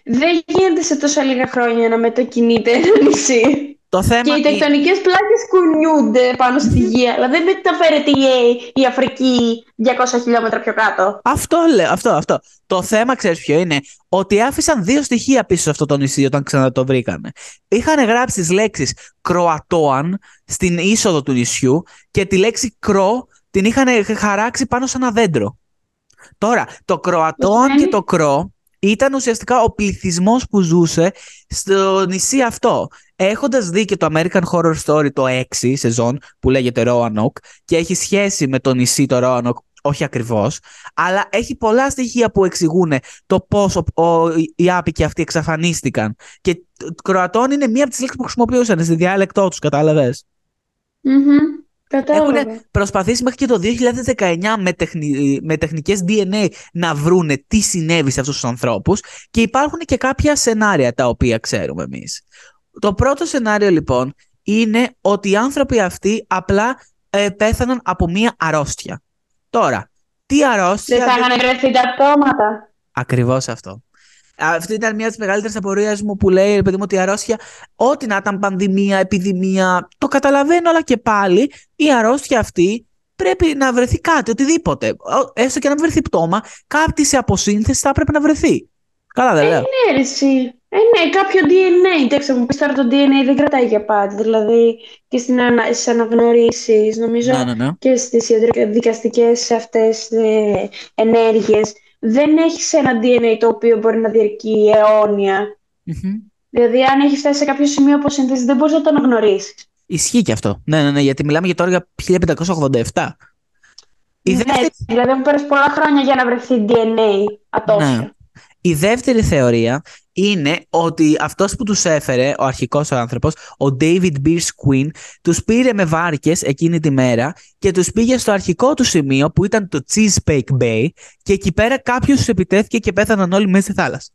Δεν γίνεται σε τόσα λίγα χρόνια να μετακινείται ένα νησί. Το θέμα Και οι είναι- τεκτονικές πλάκες κουνιούνται πάνω στη γη. Αλλά δεν μεταφέρεται η, η Αφρική 200 χιλιόμετρα πιο κάτω. Αυτό λέω, αυτό, αυτό. Το θέμα, ξέρεις ποιο είναι, ότι άφησαν δύο στοιχεία πίσω σε αυτό το νησί όταν ξανά το βρήκανε. Είχαν γράψει τις λέξεις Κροατόαν στην είσοδο του νησιού και τη λέξη Κρό την είχαν χαράξει πάνω σε ένα δέντρο. Τώρα, το Κροατόαν σημαίνει; και το Κρό ήταν ουσιαστικά ο πληθυσμός που ζούσε στο νησί αυτό. Έχοντας δει και το American Horror Story το 6 σεζόν που λέγεται Roanoke και έχει σχέση με το νησί το Roanoke, όχι ακριβώς, αλλά έχει πολλά στοιχεία που εξηγούν το πώς ο, ο- οι άπικοι αυτοί εξαφανίστηκαν. Και το Κροατών είναι μία από τις λέξεις που χρησιμοποιούσαν στη διάλεκτό τους, κατάλαβες; Μμμ. Κατάλαβα. Έχουν προσπαθήσει μέχρι και το 2019 με, τεχνη, με τεχνικές DNA να βρούνε τι συνέβη σε αυτούς τους ανθρώπους και υπάρχουν και κάποια σενάρια τα οποία ξέρουμε εμείς. Το πρώτο σενάριο λοιπόν είναι ότι οι άνθρωποι αυτοί απλά ε, πέθαναν από μία αρρώστια. Τώρα, τι αρρώστια... Δεν θα δεν- είχαν βρεθεί τα πτώματα. Ακριβώς αυτό. Αυτή ήταν μια από τις μεγαλύτερες απορίες μου που λέει, ρε παιδί μου, ότι η αρρώστια, ό,τι να ήταν πανδημία, επιδημία, το καταλαβαίνω, αλλά και πάλι η αρρώστια αυτή πρέπει να βρεθεί κάτι, οτιδήποτε. Ο- Έστω και να μην βρεθεί πτώμα, κάτι σε αποσύνθεση θα έπρεπε να βρεθεί. Καλά, δεν λέω. Ναι, ρε, εσύ. Ε, ναι, κάποιο DNA. Εντάξει, μου πεις τώρα το DNA δεν κρατάει για πάντα. Δηλαδή και στην ανα... στις αναγνωρίσεις, νομίζω Ναι, ναι, ναι. και στις δικαστικές αυτές ε, ενέργειες, δεν έχεις ένα DNA το οποίο μπορεί να διαρκεί αιώνια. Μμμ. Δηλαδή, αν έχεις φτάσει σε κάποιο σημείο αποσύνθεση, δεν μπορείς να το αναγνωρίσεις. Ισχύει και αυτό. Ναι, ναι, ναι, γιατί μιλάμε για τώρα για 1587. Η δεύτερη Έτσι, δηλαδή, έχουν περάσει πολλά χρόνια για να βρεθεί DNA ατόφιο. Ναι. Η δεύτερη θεωρία είναι ότι αυτός που τους έφερε, ο αρχικός άνθρωπος, ο David Beers Quinn, τους πήρε με βάρκες εκείνη τη μέρα και τους πήγε στο αρχικό του σημείο που ήταν το Chesapeake Bay και εκεί πέρα κάποιος τους επιτέθηκε και πέθαναν όλοι μέσα στη θάλασσα.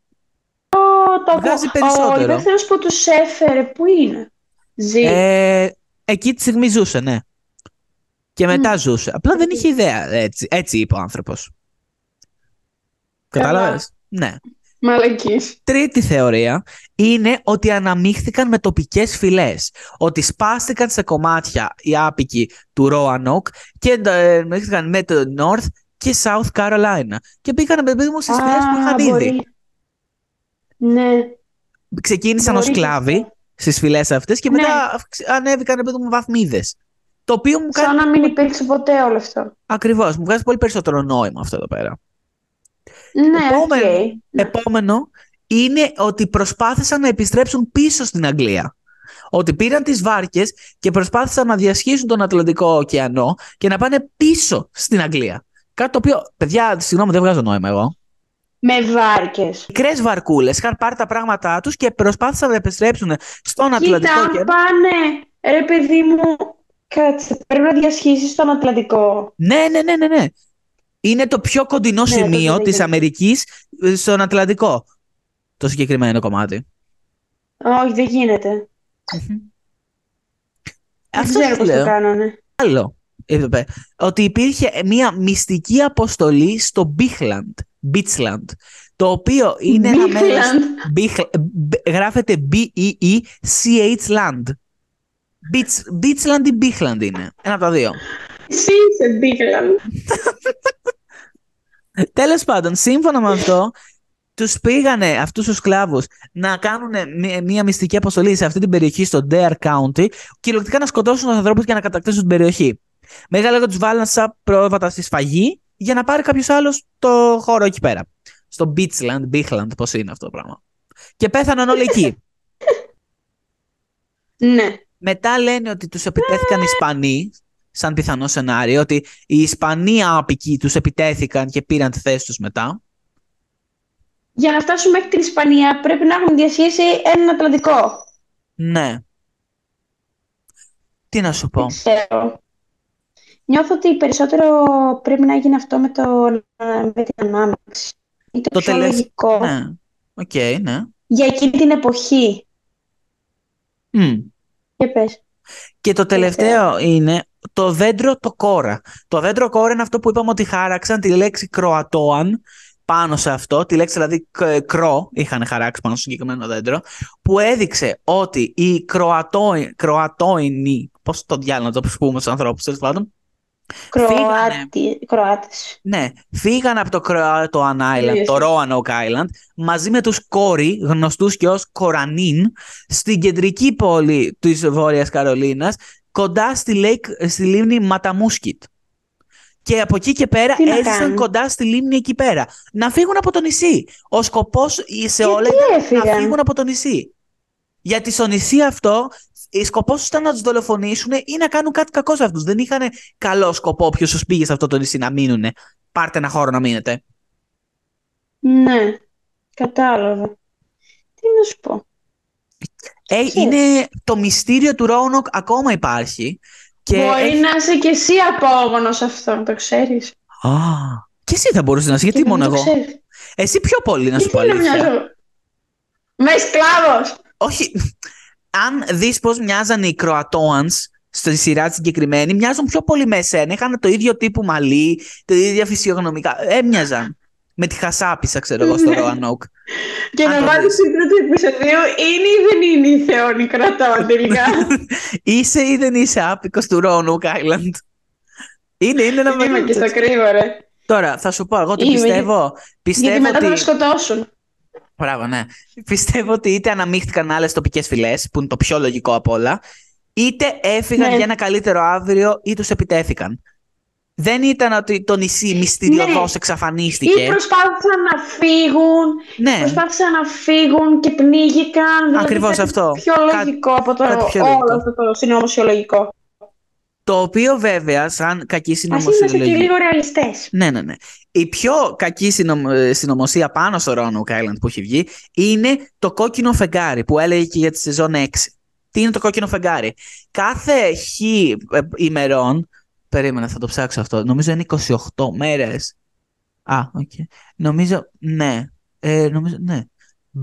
Ω, το Βγάζει ακούω. περισσότερο. Ο υπεύθυνο που τους έφερε, πού είναι; Ζει. Ε, εκεί τη στιγμή ζούσε, ναι. Και μετά ζούσε. Απλά δεν είχε ιδέα, έτσι, έτσι είπε ο άνθρωπος. Καλά. Κατάλαβες; Ναι. Μαλακής. Τρίτη θεωρία είναι ότι αναμίχθηκαν με τοπικές φυλές. Ότι σπάστηκαν σε κομμάτια οι άπικοι του Roanoke και ε, αναμίχθηκαν με το North και South Carolina. Και πήγαν με παιδί μου στις φυλές που είχαν ήδη. μπορεί. Ναι. Ξεκίνησαν ως μπορεί σκλάβοι αυτό. στις φυλές αυτές και Ναι. μετά αυξ- ανέβηκαν παιδί μου βαθμίδες. Το οποίο μου κάνει Σαν να μην υπήρξε ποτέ όλο αυτό. ακριβώς, μου βγάζει πολύ περισσότερο νόημα αυτό εδώ πέρα. Ναι, Επόμενο. οκ. Ναι. Επόμενο είναι ότι προσπάθησαν να επιστρέψουν πίσω στην Αγγλία. Ότι πήραν τις βάρκες και προσπάθησαν να διασχίσουν τον Ατλαντικό ωκεανό και να πάνε πίσω στην Αγγλία. Κάτι το οποίο, παιδιά, συγγνώμη, δεν βγάζω νόημα εγώ. Με βάρκες. Μικρές βαρκούλες είχαν πάρει τα πράγματά τους και προσπάθησαν να επιστρέψουν στον Ατλαντικό Κοίτα, αν ωκεανό. πάνε, ρε παιδί μου, κάτσε, πρέπει να διασχίσεις τον Ατλαντικό. Ναι, ναι, ναι, ναι, ναι. Είναι το πιο κοντινό Ναι, σημείο τότε δεν της γίνεται. Αμερικής ε, στον Ατλαντικό. Το συγκεκριμένο κομμάτι. Όχι, δεν γίνεται. Δεν Αυτό ξέρω σου πώς το λέω. κάνανε. άλλο είπε, ότι υπήρχε μια μυστική αποστολή στο Beachland, Beachland το οποίο είναι ένα μέρος... Beachland. Beach- μπ- γράφεται B-E-E-C-H Land. Beach, Beachland ή Beachland είναι. Ένα από τα δύο. Εσύ είσαι Beachland. Τέλος πάντων, σύμφωνα με αυτό, τους πήγανε αυτούς τους σκλάβους να κάνουν μια, μια μυστική αποστολή σε αυτή την περιοχή στο Dare County, κυριολεκτικά να σκοτώσουν τους ανθρώπους και να κατακτήσουν την περιοχή. Μέχρι λέγω τους βάλαν σαν πρόβατα στη σφαγή για να πάρει κάποιος άλλος το χώρο εκεί πέρα. Στο Beachland, Beachland, πώς είναι αυτό το πράγμα. Και πέθαναν όλοι εκεί. Ναι. Μετά λένε ότι τους επιτέθηκαν οι Ισπανοί, σαν πιθανό σενάριο, ότι οι Ισπανοί άποικοι τους επιτέθηκαν και πήραν τη θέση τους μετά. Για να φτάσουμε μέχρι την Ισπανία πρέπει να έχουν διασχίσει έναν Ατλαντικό. Ναι. Τι να σου πω. Ξέρω. Νιώθω ότι περισσότερο πρέπει να γίνει αυτό με, το, με την ανάμειξη. Είναι το, Το πιο τελευ- λογικό. Ναι. Οκ, ναι. Για εκείνη την εποχή. Μμ. Και πες. Και το τελευταίο είναι το δέντρο το κόρα. Το δέντρο κόρα είναι αυτό που είπαμε ότι χάραξαν τη λέξη Κροατόαν πάνω σε αυτό, τη λέξη δηλαδή κ- κρό είχαν χαράξει πάνω στο συγκεκριμένο δέντρο, που έδειξε ότι οι Κροατόι, Κροατόινοι, πώς το διάλογο να το πούμε στους ανθρώπους, τέλος πάντων, Κροάτι, Κροάτες. ναι, φύγαν από το Croatoan Island, Τελείωσε. το Roanoke Island, μαζί με τους Κόρι, γνωστούς και ως Κορανίν, στην κεντρική πόλη της Βόρειας Καρολίνας, κοντά στη, lake, στη λίμνη Ματαμούσκιτ. Και από εκεί και πέρα Τι να έζησαν κάνουν; κοντά στη λίμνη εκεί πέρα. Να φύγουν από το νησί. Ο σκοπός σε όλα Γιατί ήταν να έφυγαν; φύγουν από το νησί. Γιατί στο νησί αυτό, η σκοπός ήταν να τους δολοφονήσουν ή να κάνουν κάτι κακό σε αυτούς. Δεν είχαν καλό σκοπό ποιος τους πήγε σε αυτό το νησί να μείνουν. Πάρτε ένα χώρο να μείνετε. Ναι, κατάλαβα. Τι να σου πω. Ε, Ξέρεις. είναι το μυστήριο του Ρόνοκ ακόμα υπάρχει. Και Μπορεί έχει- να είσαι και εσύ απόγονος αυτό, το ξέρεις. Α, και εσύ θα μπορούσες να είσαι, γιατί Και μόνο δεν το εγώ; ξέρεις. Εσύ πιο πολύ να σου πω Γιατί να αλήθεια. μοιάζω. Με σκλάβος. Όχι. Αν δεις πώς μοιάζαν οι Κροατόανς στη σειρά τη συγκεκριμένη, μοιάζουν πιο πολύ με εσένα. Είχαν το ίδιο τύπου μαλλί, το ίδια φυσιογνωμικά. Έμοιαζαν. Με τη χασάπισα, ξέρω εγώ, στο Ναι. Roanoke. Και Αν να το βάλεις δεις. στην πρώτη επεισοδίου είναι ή δεν είναι η Θεόνη κρατάω τελικά. είσαι ή δεν είσαι άπικος του Roanoke Island. Είναι, είναι ένα Είμαι μεγάλο και στο τσατσι. κρύβο ρε. Τώρα, θα σου πω, εγώ τι Είμαι, πιστεύω. Γιατί Πιστεύω μετά θα ότι. με σκοτώσουν. Μπράβο, ναι. Πιστεύω ότι είτε αναμίχθηκαν άλλες τοπικές φυλές, που είναι το πιο λογικό απ' όλα, είτε έφυγαν Ναι. για ένα καλύτερο αύριο ή τους επιτέθηκαν. Δεν ήταν ότι το νησί μυστηριωδώς Ναι. εξαφανίστηκε. Ή προσπάθησαν να φύγουν, ναι, προσπάθησαν να φύγουν και πνίγηκαν. δηλαδή Ακριβώς κάτι αυτό. Πιο Κάτι- λογικό από το κάτι πιο όλο λογικό. αυτό το συνωμοσιολογικό. το οποίο βέβαια, σαν κακή Ας είμαστε και συνωμοσιολογία. λίγο ρεαλιστές. Ναι, ναι, ναι. Η πιο κακή συνομ... ε, συνωμοσία πάνω στο Roanoke Island που έχει βγει είναι το κόκκινο φεγγάρι που έλεγε και για τη σεζόν 6. Τι είναι το κόκκινο φεγγάρι; Κάθε χ ε, ημερών. Περίμενα, θα το ψάξω αυτό. Νομίζω είναι 28 μέρες. Α, οκ. Νομίζω, ναι. Ε, νομίζω, ναι.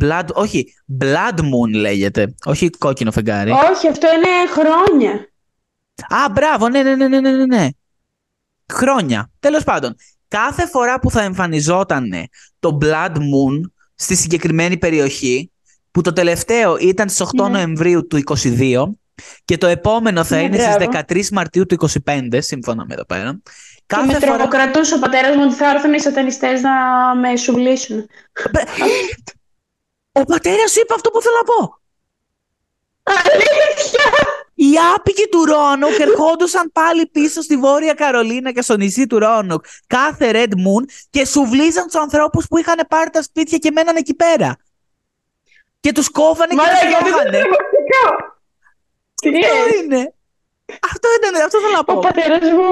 Blood, όχι, Blood Moon λέγεται. Όχι κόκκινο φεγγάρι. Όχι, αυτό είναι χρόνια. Α, μπράβο, ναι, ναι, ναι, ναι, ναι, ναι, ναι. Χρόνια. Τέλος πάντων, κάθε φορά που θα εμφανιζόταν το Blood Moon στη συγκεκριμένη περιοχή, που το τελευταίο ήταν στις 8 Ναι. Νοεμβρίου του 22 και το επόμενο θα Ναι, είναι μπράβο. στις 13 Μαρτίου του 25, σύμφωνα με εδώ πέρα. Και με Κάθε φορά... τρομοκρατούσε ο πατέρας μου ότι θα έρθουν οι σατανιστές να με σουβλήσουν. Ο πατέρας σου είπε αυτό που θέλω να πω. Αλήθεια! Οι άποικοι του Ρόνοκ ερχόντουσαν πάλι πίσω στη Βόρεια Καρολίνα και στο νησί του Ρόνοκ κάθε Red Moon και σουβλίζαν τους ανθρώπους που είχαν πάρει τα σπίτια και μέναν εκεί πέρα. Και τους κόβανε και Μαλάκα, τους γιατί διώχανε. είναι τρομακτικό. Τι Αυτό λες; είναι; Αυτό ήταν, αυτό θέλω να Ο πω. πατέρας μου,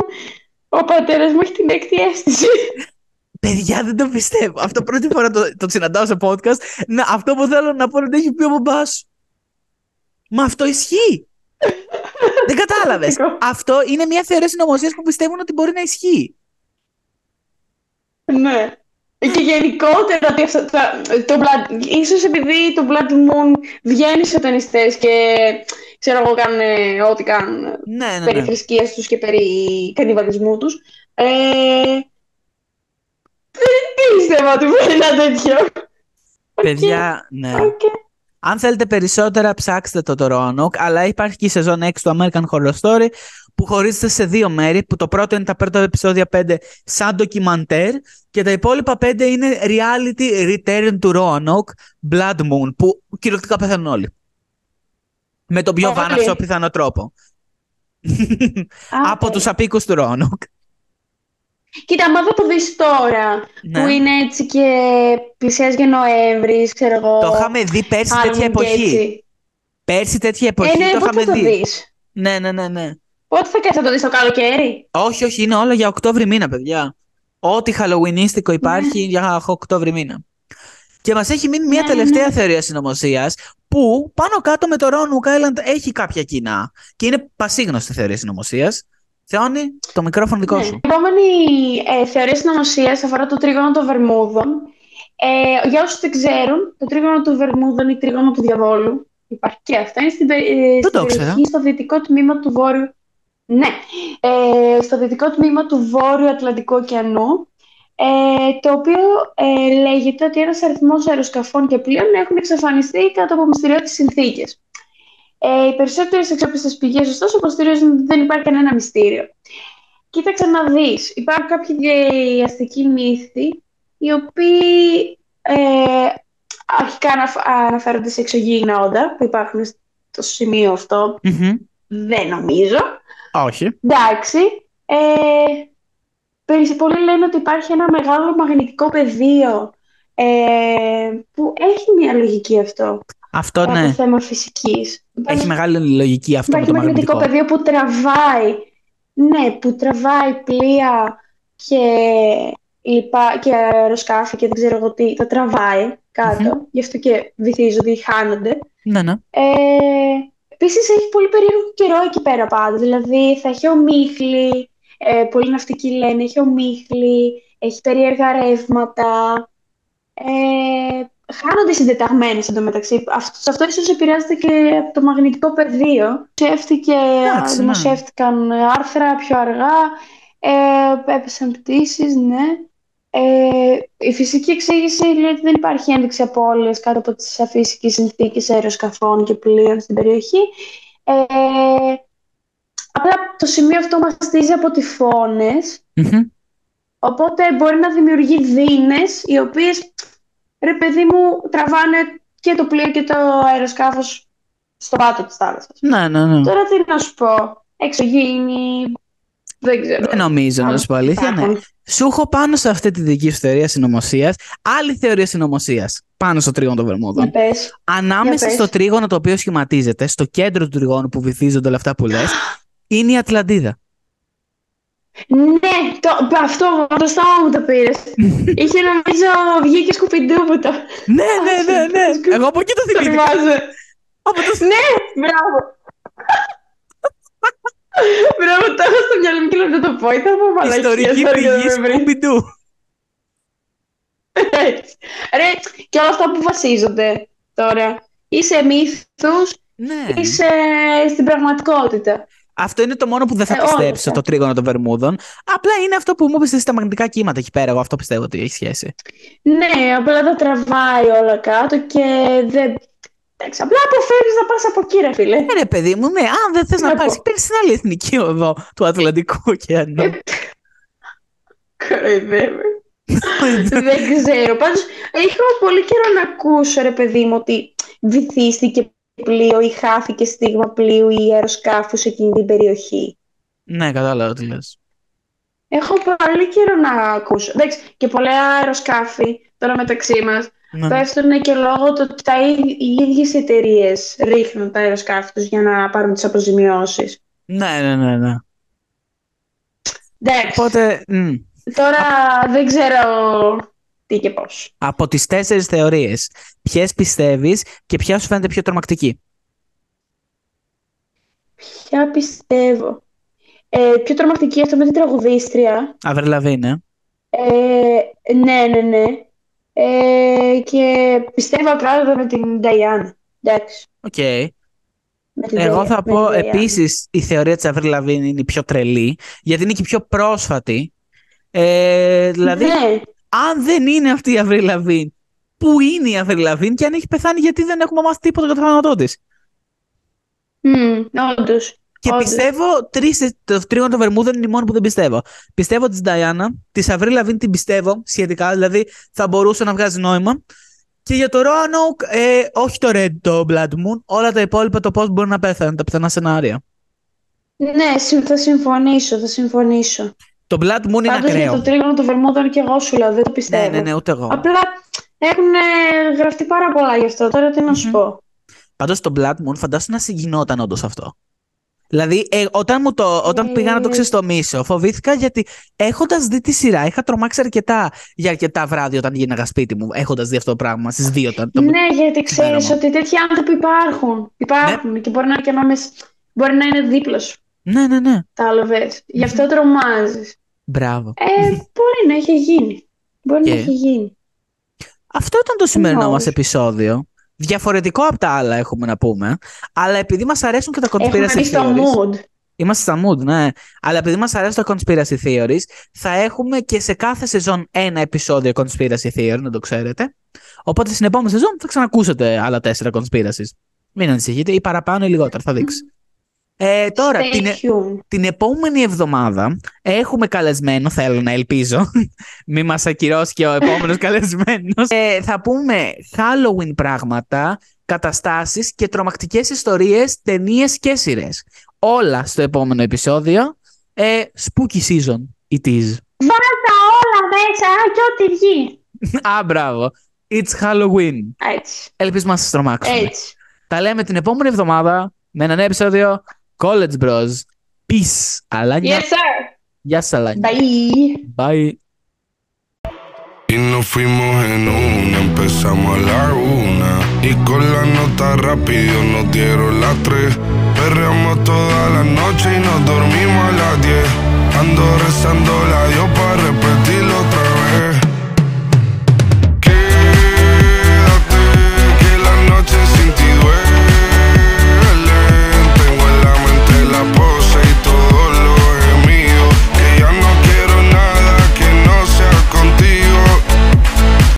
ο πατέρας μου έχει την έκτη αίσθηση. Παιδιά, δεν το πιστεύω. Αυτό πρώτη φορά το, το συναντάω σε podcast. Να, αυτό που θέλω να πω είναι ότι έχει πει ο μπαμπάς σου. Μα αυτό ισχύει. δεν κατάλαβες. Τρομακτικό. αυτό είναι μια θεωρία συνωμοσία που πιστεύουν ότι μπορεί να ισχύει. Ναι. Και γενικότερα ότι αυτό, το, το blood, ίσως επειδή το Blood Moon βγαίνει στους σατανιστές και ξέρω εγώ κάνουν ό,τι κάνουν Ναι, ναι, περί ναι. θρησκείας τους και περί κανιβαλισμού τους. Ε, δεν πίστευα ότι μπορεί να είναι τέτοιο. Παιδιά, ναι. Οκ. Αν θέλετε περισσότερα, ψάξτε το το Roanoke, αλλά υπάρχει και η σεζόν 6 του American Horror Story που χωρίζεται σε δύο μέρη, που το πρώτο είναι τα πρώτα επεισόδια 5 σαν ντοκιμαντέρ και τα υπόλοιπα 5 είναι reality return to Roanoke Blood Moon, που κυριολεκτικά πεθαίνουν όλοι. Με τον πιο Όλοι. βάναυσο πιθανό τρόπο. Α, Από οκ. τους αποίκους του Roanoke. Κοίτα, άμα δεν το δεις τώρα, Ναι. που είναι έτσι και πλησιάζει και Νοέμβρη, ξέρω εγώ. Το είχαμε δει πέρσι τέτοια Halloween και εποχή. έτσι. Πέρσι τέτοια εποχή Ε, ναι, το πότε θα είχαμε το δει. δεις; Ναι, ναι, ναι, ναι. Πότε θα κάτσεις να το δεις το καλοκαίρι; Όχι, όχι, είναι όλα για Οκτώβρη μήνα, παιδιά. Ό,τι Halloweenίστικο υπάρχει για Οκτώβρη μήνα. Και μας έχει μείνει μια Ναι, τελευταία ναι. θεωρία συνωμοσίας που πάνω κάτω με το Roanoke Island έχει κάποια κοινά. Και είναι πασίγνωστη θεωρία συνωμοσίας. Θεώνη, το μικρόφωνο δικό Ναι. σου. Η επόμενη ε, θεωρία συνωμοσίας αφορά το τρίγωνο των Βερμούδων. Ε, για όσους δεν ξέρουν, το τρίγωνο του Βερμούδων ή τρίγωνο του Διαβόλου, υπάρχει και αυτό, είναι στην, πε- ε, στην το ήξερα. περιοχή στο δυτικό τμήμα του Βόρειου. Ναι, ε, στο δυτικό τμήμα του Βόρειου Ατλαντικού ωκεανού, ε, το οποίο ε, λέγεται ότι ένας αριθμός αεροσκαφών και πλοίων έχουν εξαφανιστεί κάτω από μυστηριώδεις συνθήκες. Ε, οι περισσότερες εξόπιστες πηγές, ωστόσο, υποστηρίζουν ότι δεν υπάρχει κανένα μυστήριο. Κοίταξε να δεις. Υπάρχουν κάποιοι γε- αστικοί μύθοι, οι οποίοι ε, αρχικά αναφ- αναφέρονται σε εξωγήινα όντα που υπάρχουν στο σημείο αυτό. Μμμ. Δεν νομίζω. Όχι. Εντάξει. Ε, περι- πολλοί λένε ότι υπάρχει ένα μεγάλο μαγνητικό πεδίο ε, που έχει μια λογική αυτό Αυτό από ναι. θέμα φυσικής. Έχει μεγάλη λογική αυτό με Υπάρχει το μαγνητικό μαγνητικό. πεδίο που τραβάει, ναι, που τραβάει πλοία και, λοιπά, και αεροσκάφη και δεν ξέρω εγώ τι, τα τραβάει κάτω, γι' αυτό και βυθίζονται ή χάνονται. Ναι, ναι. Ε, επίσης έχει πολύ περίεργο καιρό εκεί πέρα πάντα, δηλαδή θα έχει ομίχλη, ε, πολλοί ναυτικοί λένε, έχει ομίχλη, έχει περίεργα ρεύματα, ε, χάνονται οι συντεταγμένες εντωμεταξύ. Αυτό, σε αυτό ίσως επηρεάζεται και από το μαγνητικό πεδίο. Δημοσιεύτηκε, Εντάξει, ναι. δημοσιεύτηκαν άρθρα πιο αργά, ε, έπεσαν πτήσεις, ναι. Ε, η φυσική εξήγηση λέει ότι δεν υπάρχει ένδειξη απώλειας κάτω από τις αφύσικες συνθήκες αεροσκαφών και πλοίων στην περιοχή. Ε, απλά το σημείο αυτό μαστίζει από τυφώνες Μμμ. Οπότε μπορεί να δημιουργεί δίνες οι οποίες, ρε παιδί μου, τραβάνε και το πλοίο και το αεροσκάφος στο πάτο της θάλασσας. Ναι, ναι, ναι. Τώρα τι να σου πω, εξωγήινη, δεν ξέρω. Δεν νομίζω, να σου πω αλήθεια. Ναι. Υπάρχουν. Σου έχω πάνω σε αυτή τη δική σου θεωρία συνωμοσίας άλλη θεωρία συνωμοσίας πάνω στο τρίγωνο των Για Βερμούδων. πες. Ανάμεσα Για πες. στο τρίγωνο το οποίο σχηματίζεται, στο κέντρο του τριγώνου που βυθίζονται όλα αυτά που λες, είναι η Ατλαντίδα. Ναι, το, αυτό από το στόμα μου το πήρες. Είχε νομίζω βγει και σκουπιντού που το, ναι, ναι, ναι, ναι. Εγώ από εκεί το το θυμήθηκα. θυμάσαι. Από το... Ναι, μπράβο. Μπράβο, το έχω στο μυαλό μου και λέω να το πω. Ήταν από μαλακία. Ιστορική sorry, δεν πηγή με βρήκε. Σκούμπιντου. Έτσι. Ρε, και όλα αυτά που βασίζονται τώρα. Ή σε μύθους, Ναι. ή σε... στην πραγματικότητα. Αυτό είναι το μόνο που δεν θα Ε, όλα πιστέψω, αυτά. το τρίγωνο των Βερμούδων. Απλά είναι αυτό που μου είπε στα μαγνητικά κύματα εκεί πέρα. Εγώ αυτό πιστεύω ότι έχει σχέση. Ναι, απλά τα τραβάει όλα κάτω και δεν... Εντάξει, απλά αποφεύγεις να πας από εκεί, ρε φίλε. Ε, ρε παιδί μου, ναι, αν δεν θες να Να πάρεις, πω. παίρνει την άλλη εθνική οδό του Ατλαντικού ωκεανού. Ε, Κοροϊδεύει. δεν ξέρω. Πάντως, έχω πολύ καιρό να ακούσω, ρε παιδί μου, ότι βυθίστηκε πλοίο ή χάθηκε στίγμα πλοίου ή αεροσκάφου σε εκείνη την περιοχή. ναι, κατάλαβα τι λες. Έχω πολύ καιρό να ακούσω. Εντάξει, και πολλά αεροσκάφη τώρα μεταξύ μας Ναι. πέφτουν και λόγω του ότι τα ίδ- οι ίδιες εταιρείες ρίχνουν τα αεροσκάφη τους για να πάρουν τις αποζημιώσεις. ναι, ναι, ναι, ναι. Εντάξει, Οπότε, μ, τώρα δεν ξέρω τι και πώς. από τις τέσσερις θεωρίες, ποιες πιστεύεις και ποια σου φαίνεται πιο τρομακτική; Ποια πιστεύω. Ε, πιο τρομακτική αυτό με την τραγουδίστρια. Avril Lavigne. Ε, ναι, ναι, ναι. Ε, και πιστεύω απλά με την Diana. Εντάξει. Οκ. Με την Εγώ Dia- θα με πω την Diana. επίσης η θεωρία της Avril Lavigne είναι η πιο τρελή, γιατί είναι και η πιο πρόσφατη. Ε, δηλαδή, Ναι, αν δεν είναι αυτή η Avril Lavigne, πού είναι η Avril Lavigne και αν έχει πεθάνει γιατί δεν έχουμε μάθει τίποτα για το θάνατό της; Μμ, όντως. Και Όντως. πιστεύω τρεις, το τρίγωνο των Βερμούδων είναι η μόνη που δεν πιστεύω. Πιστεύω της Νταϊάννα, της Avril Lavigne την πιστεύω σχετικά, δηλαδή θα μπορούσε να βγάζει νόημα. Και για το Roanoke, ε, όχι το Red, το Blood Moon, όλα τα υπόλοιπα το πώς μπορεί να πέθανε, τα πιθανά σενάρια. Ναι, συμ- θα συμφωνήσω, θα συμφωνήσω. Το Blood Moon είναι Πάντως για ακραίο. το τρίγωνο του Βερμούδων και εγώ σου λέω, δεν το πιστεύω. Ναι, ναι, ναι, ούτε εγώ. Απλά έχουν ε, γραφτεί πάρα πολλά γι' αυτό. Τώρα τι να σου Μμμ. πω. Πάντως το Blood Moon φαντάσου να συγκινόταν όντως αυτό. Δηλαδή, ε, όταν, μου το, όταν Ε. πήγα να το ξεστομίσω, φοβήθηκα γιατί έχοντας δει τη σειρά, είχα τρομάξει αρκετά για αρκετά βράδια όταν γίναγα σπίτι μου, έχοντας δει αυτό το πράγμα στις δύο. Το, το- Ναι, γιατί ξέρεις μου. ότι τέτοιοι άνθρωποι υπάρχουν. Υπάρχουν και μπορεί να, και να, μες- μπορεί να είναι δίπλα σου. ναι, ναι, ναι. Κατάλαβες. Γι' αυτό τρομάζεις. Μπράβο. Ε, μπορεί να έχει γίνει. Μπορεί Και; να έχει γίνει. Αυτό ήταν το σημερινό knows. μας επεισόδιο. Διαφορετικό από τα άλλα έχουμε να πούμε. Αλλά επειδή μας αρέσουν και τα Έχουμε conspiracy μπει στο theories. mood. Είμαστε στα mood, ναι. Αλλά επειδή μας αρέσουν τα conspiracy theories, θα έχουμε και σε κάθε σεζόν ένα επεισόδιο conspiracy theory, να το ξέρετε. Οπότε στην επόμενη σεζόν θα ξανακούσετε άλλα τέσσερα conspiracies. Μην ανησυχείτε, ή παραπάνω ή λιγότερα, θα δείξει. Ε, τώρα, Stay την, tuned. την επόμενη εβδομάδα έχουμε καλεσμένο, θέλω να ελπίζω. Μη μας ακυρώσει και ο επόμενος καλεσμένος. Ε, θα πούμε Halloween πράγματα, καταστάσεις και τρομακτικές ιστορίες, ταινίες και σειρές. Όλα στο επόμενο επεισόδιο. Ε, spooky season it is. Βάζα όλα μέσα και ό,τι βγει. Α, μπράβο. It's Halloween. Έτσι. Ελπίζουμε να σας τρομάξουμε. Έτσι. Τα λέμε την επόμενη εβδομάδα με ένα νέο επεισόδιο College Bros. Peace al año. Yes, sir. Yes, al año. Bye. Bye. Y nos fuimos en una, empezamos a la una. Y con la nota rápido nos dieron las tres. Perreamos toda la noche y nos dormimos a las diez. Ando rezando la Dios para repetir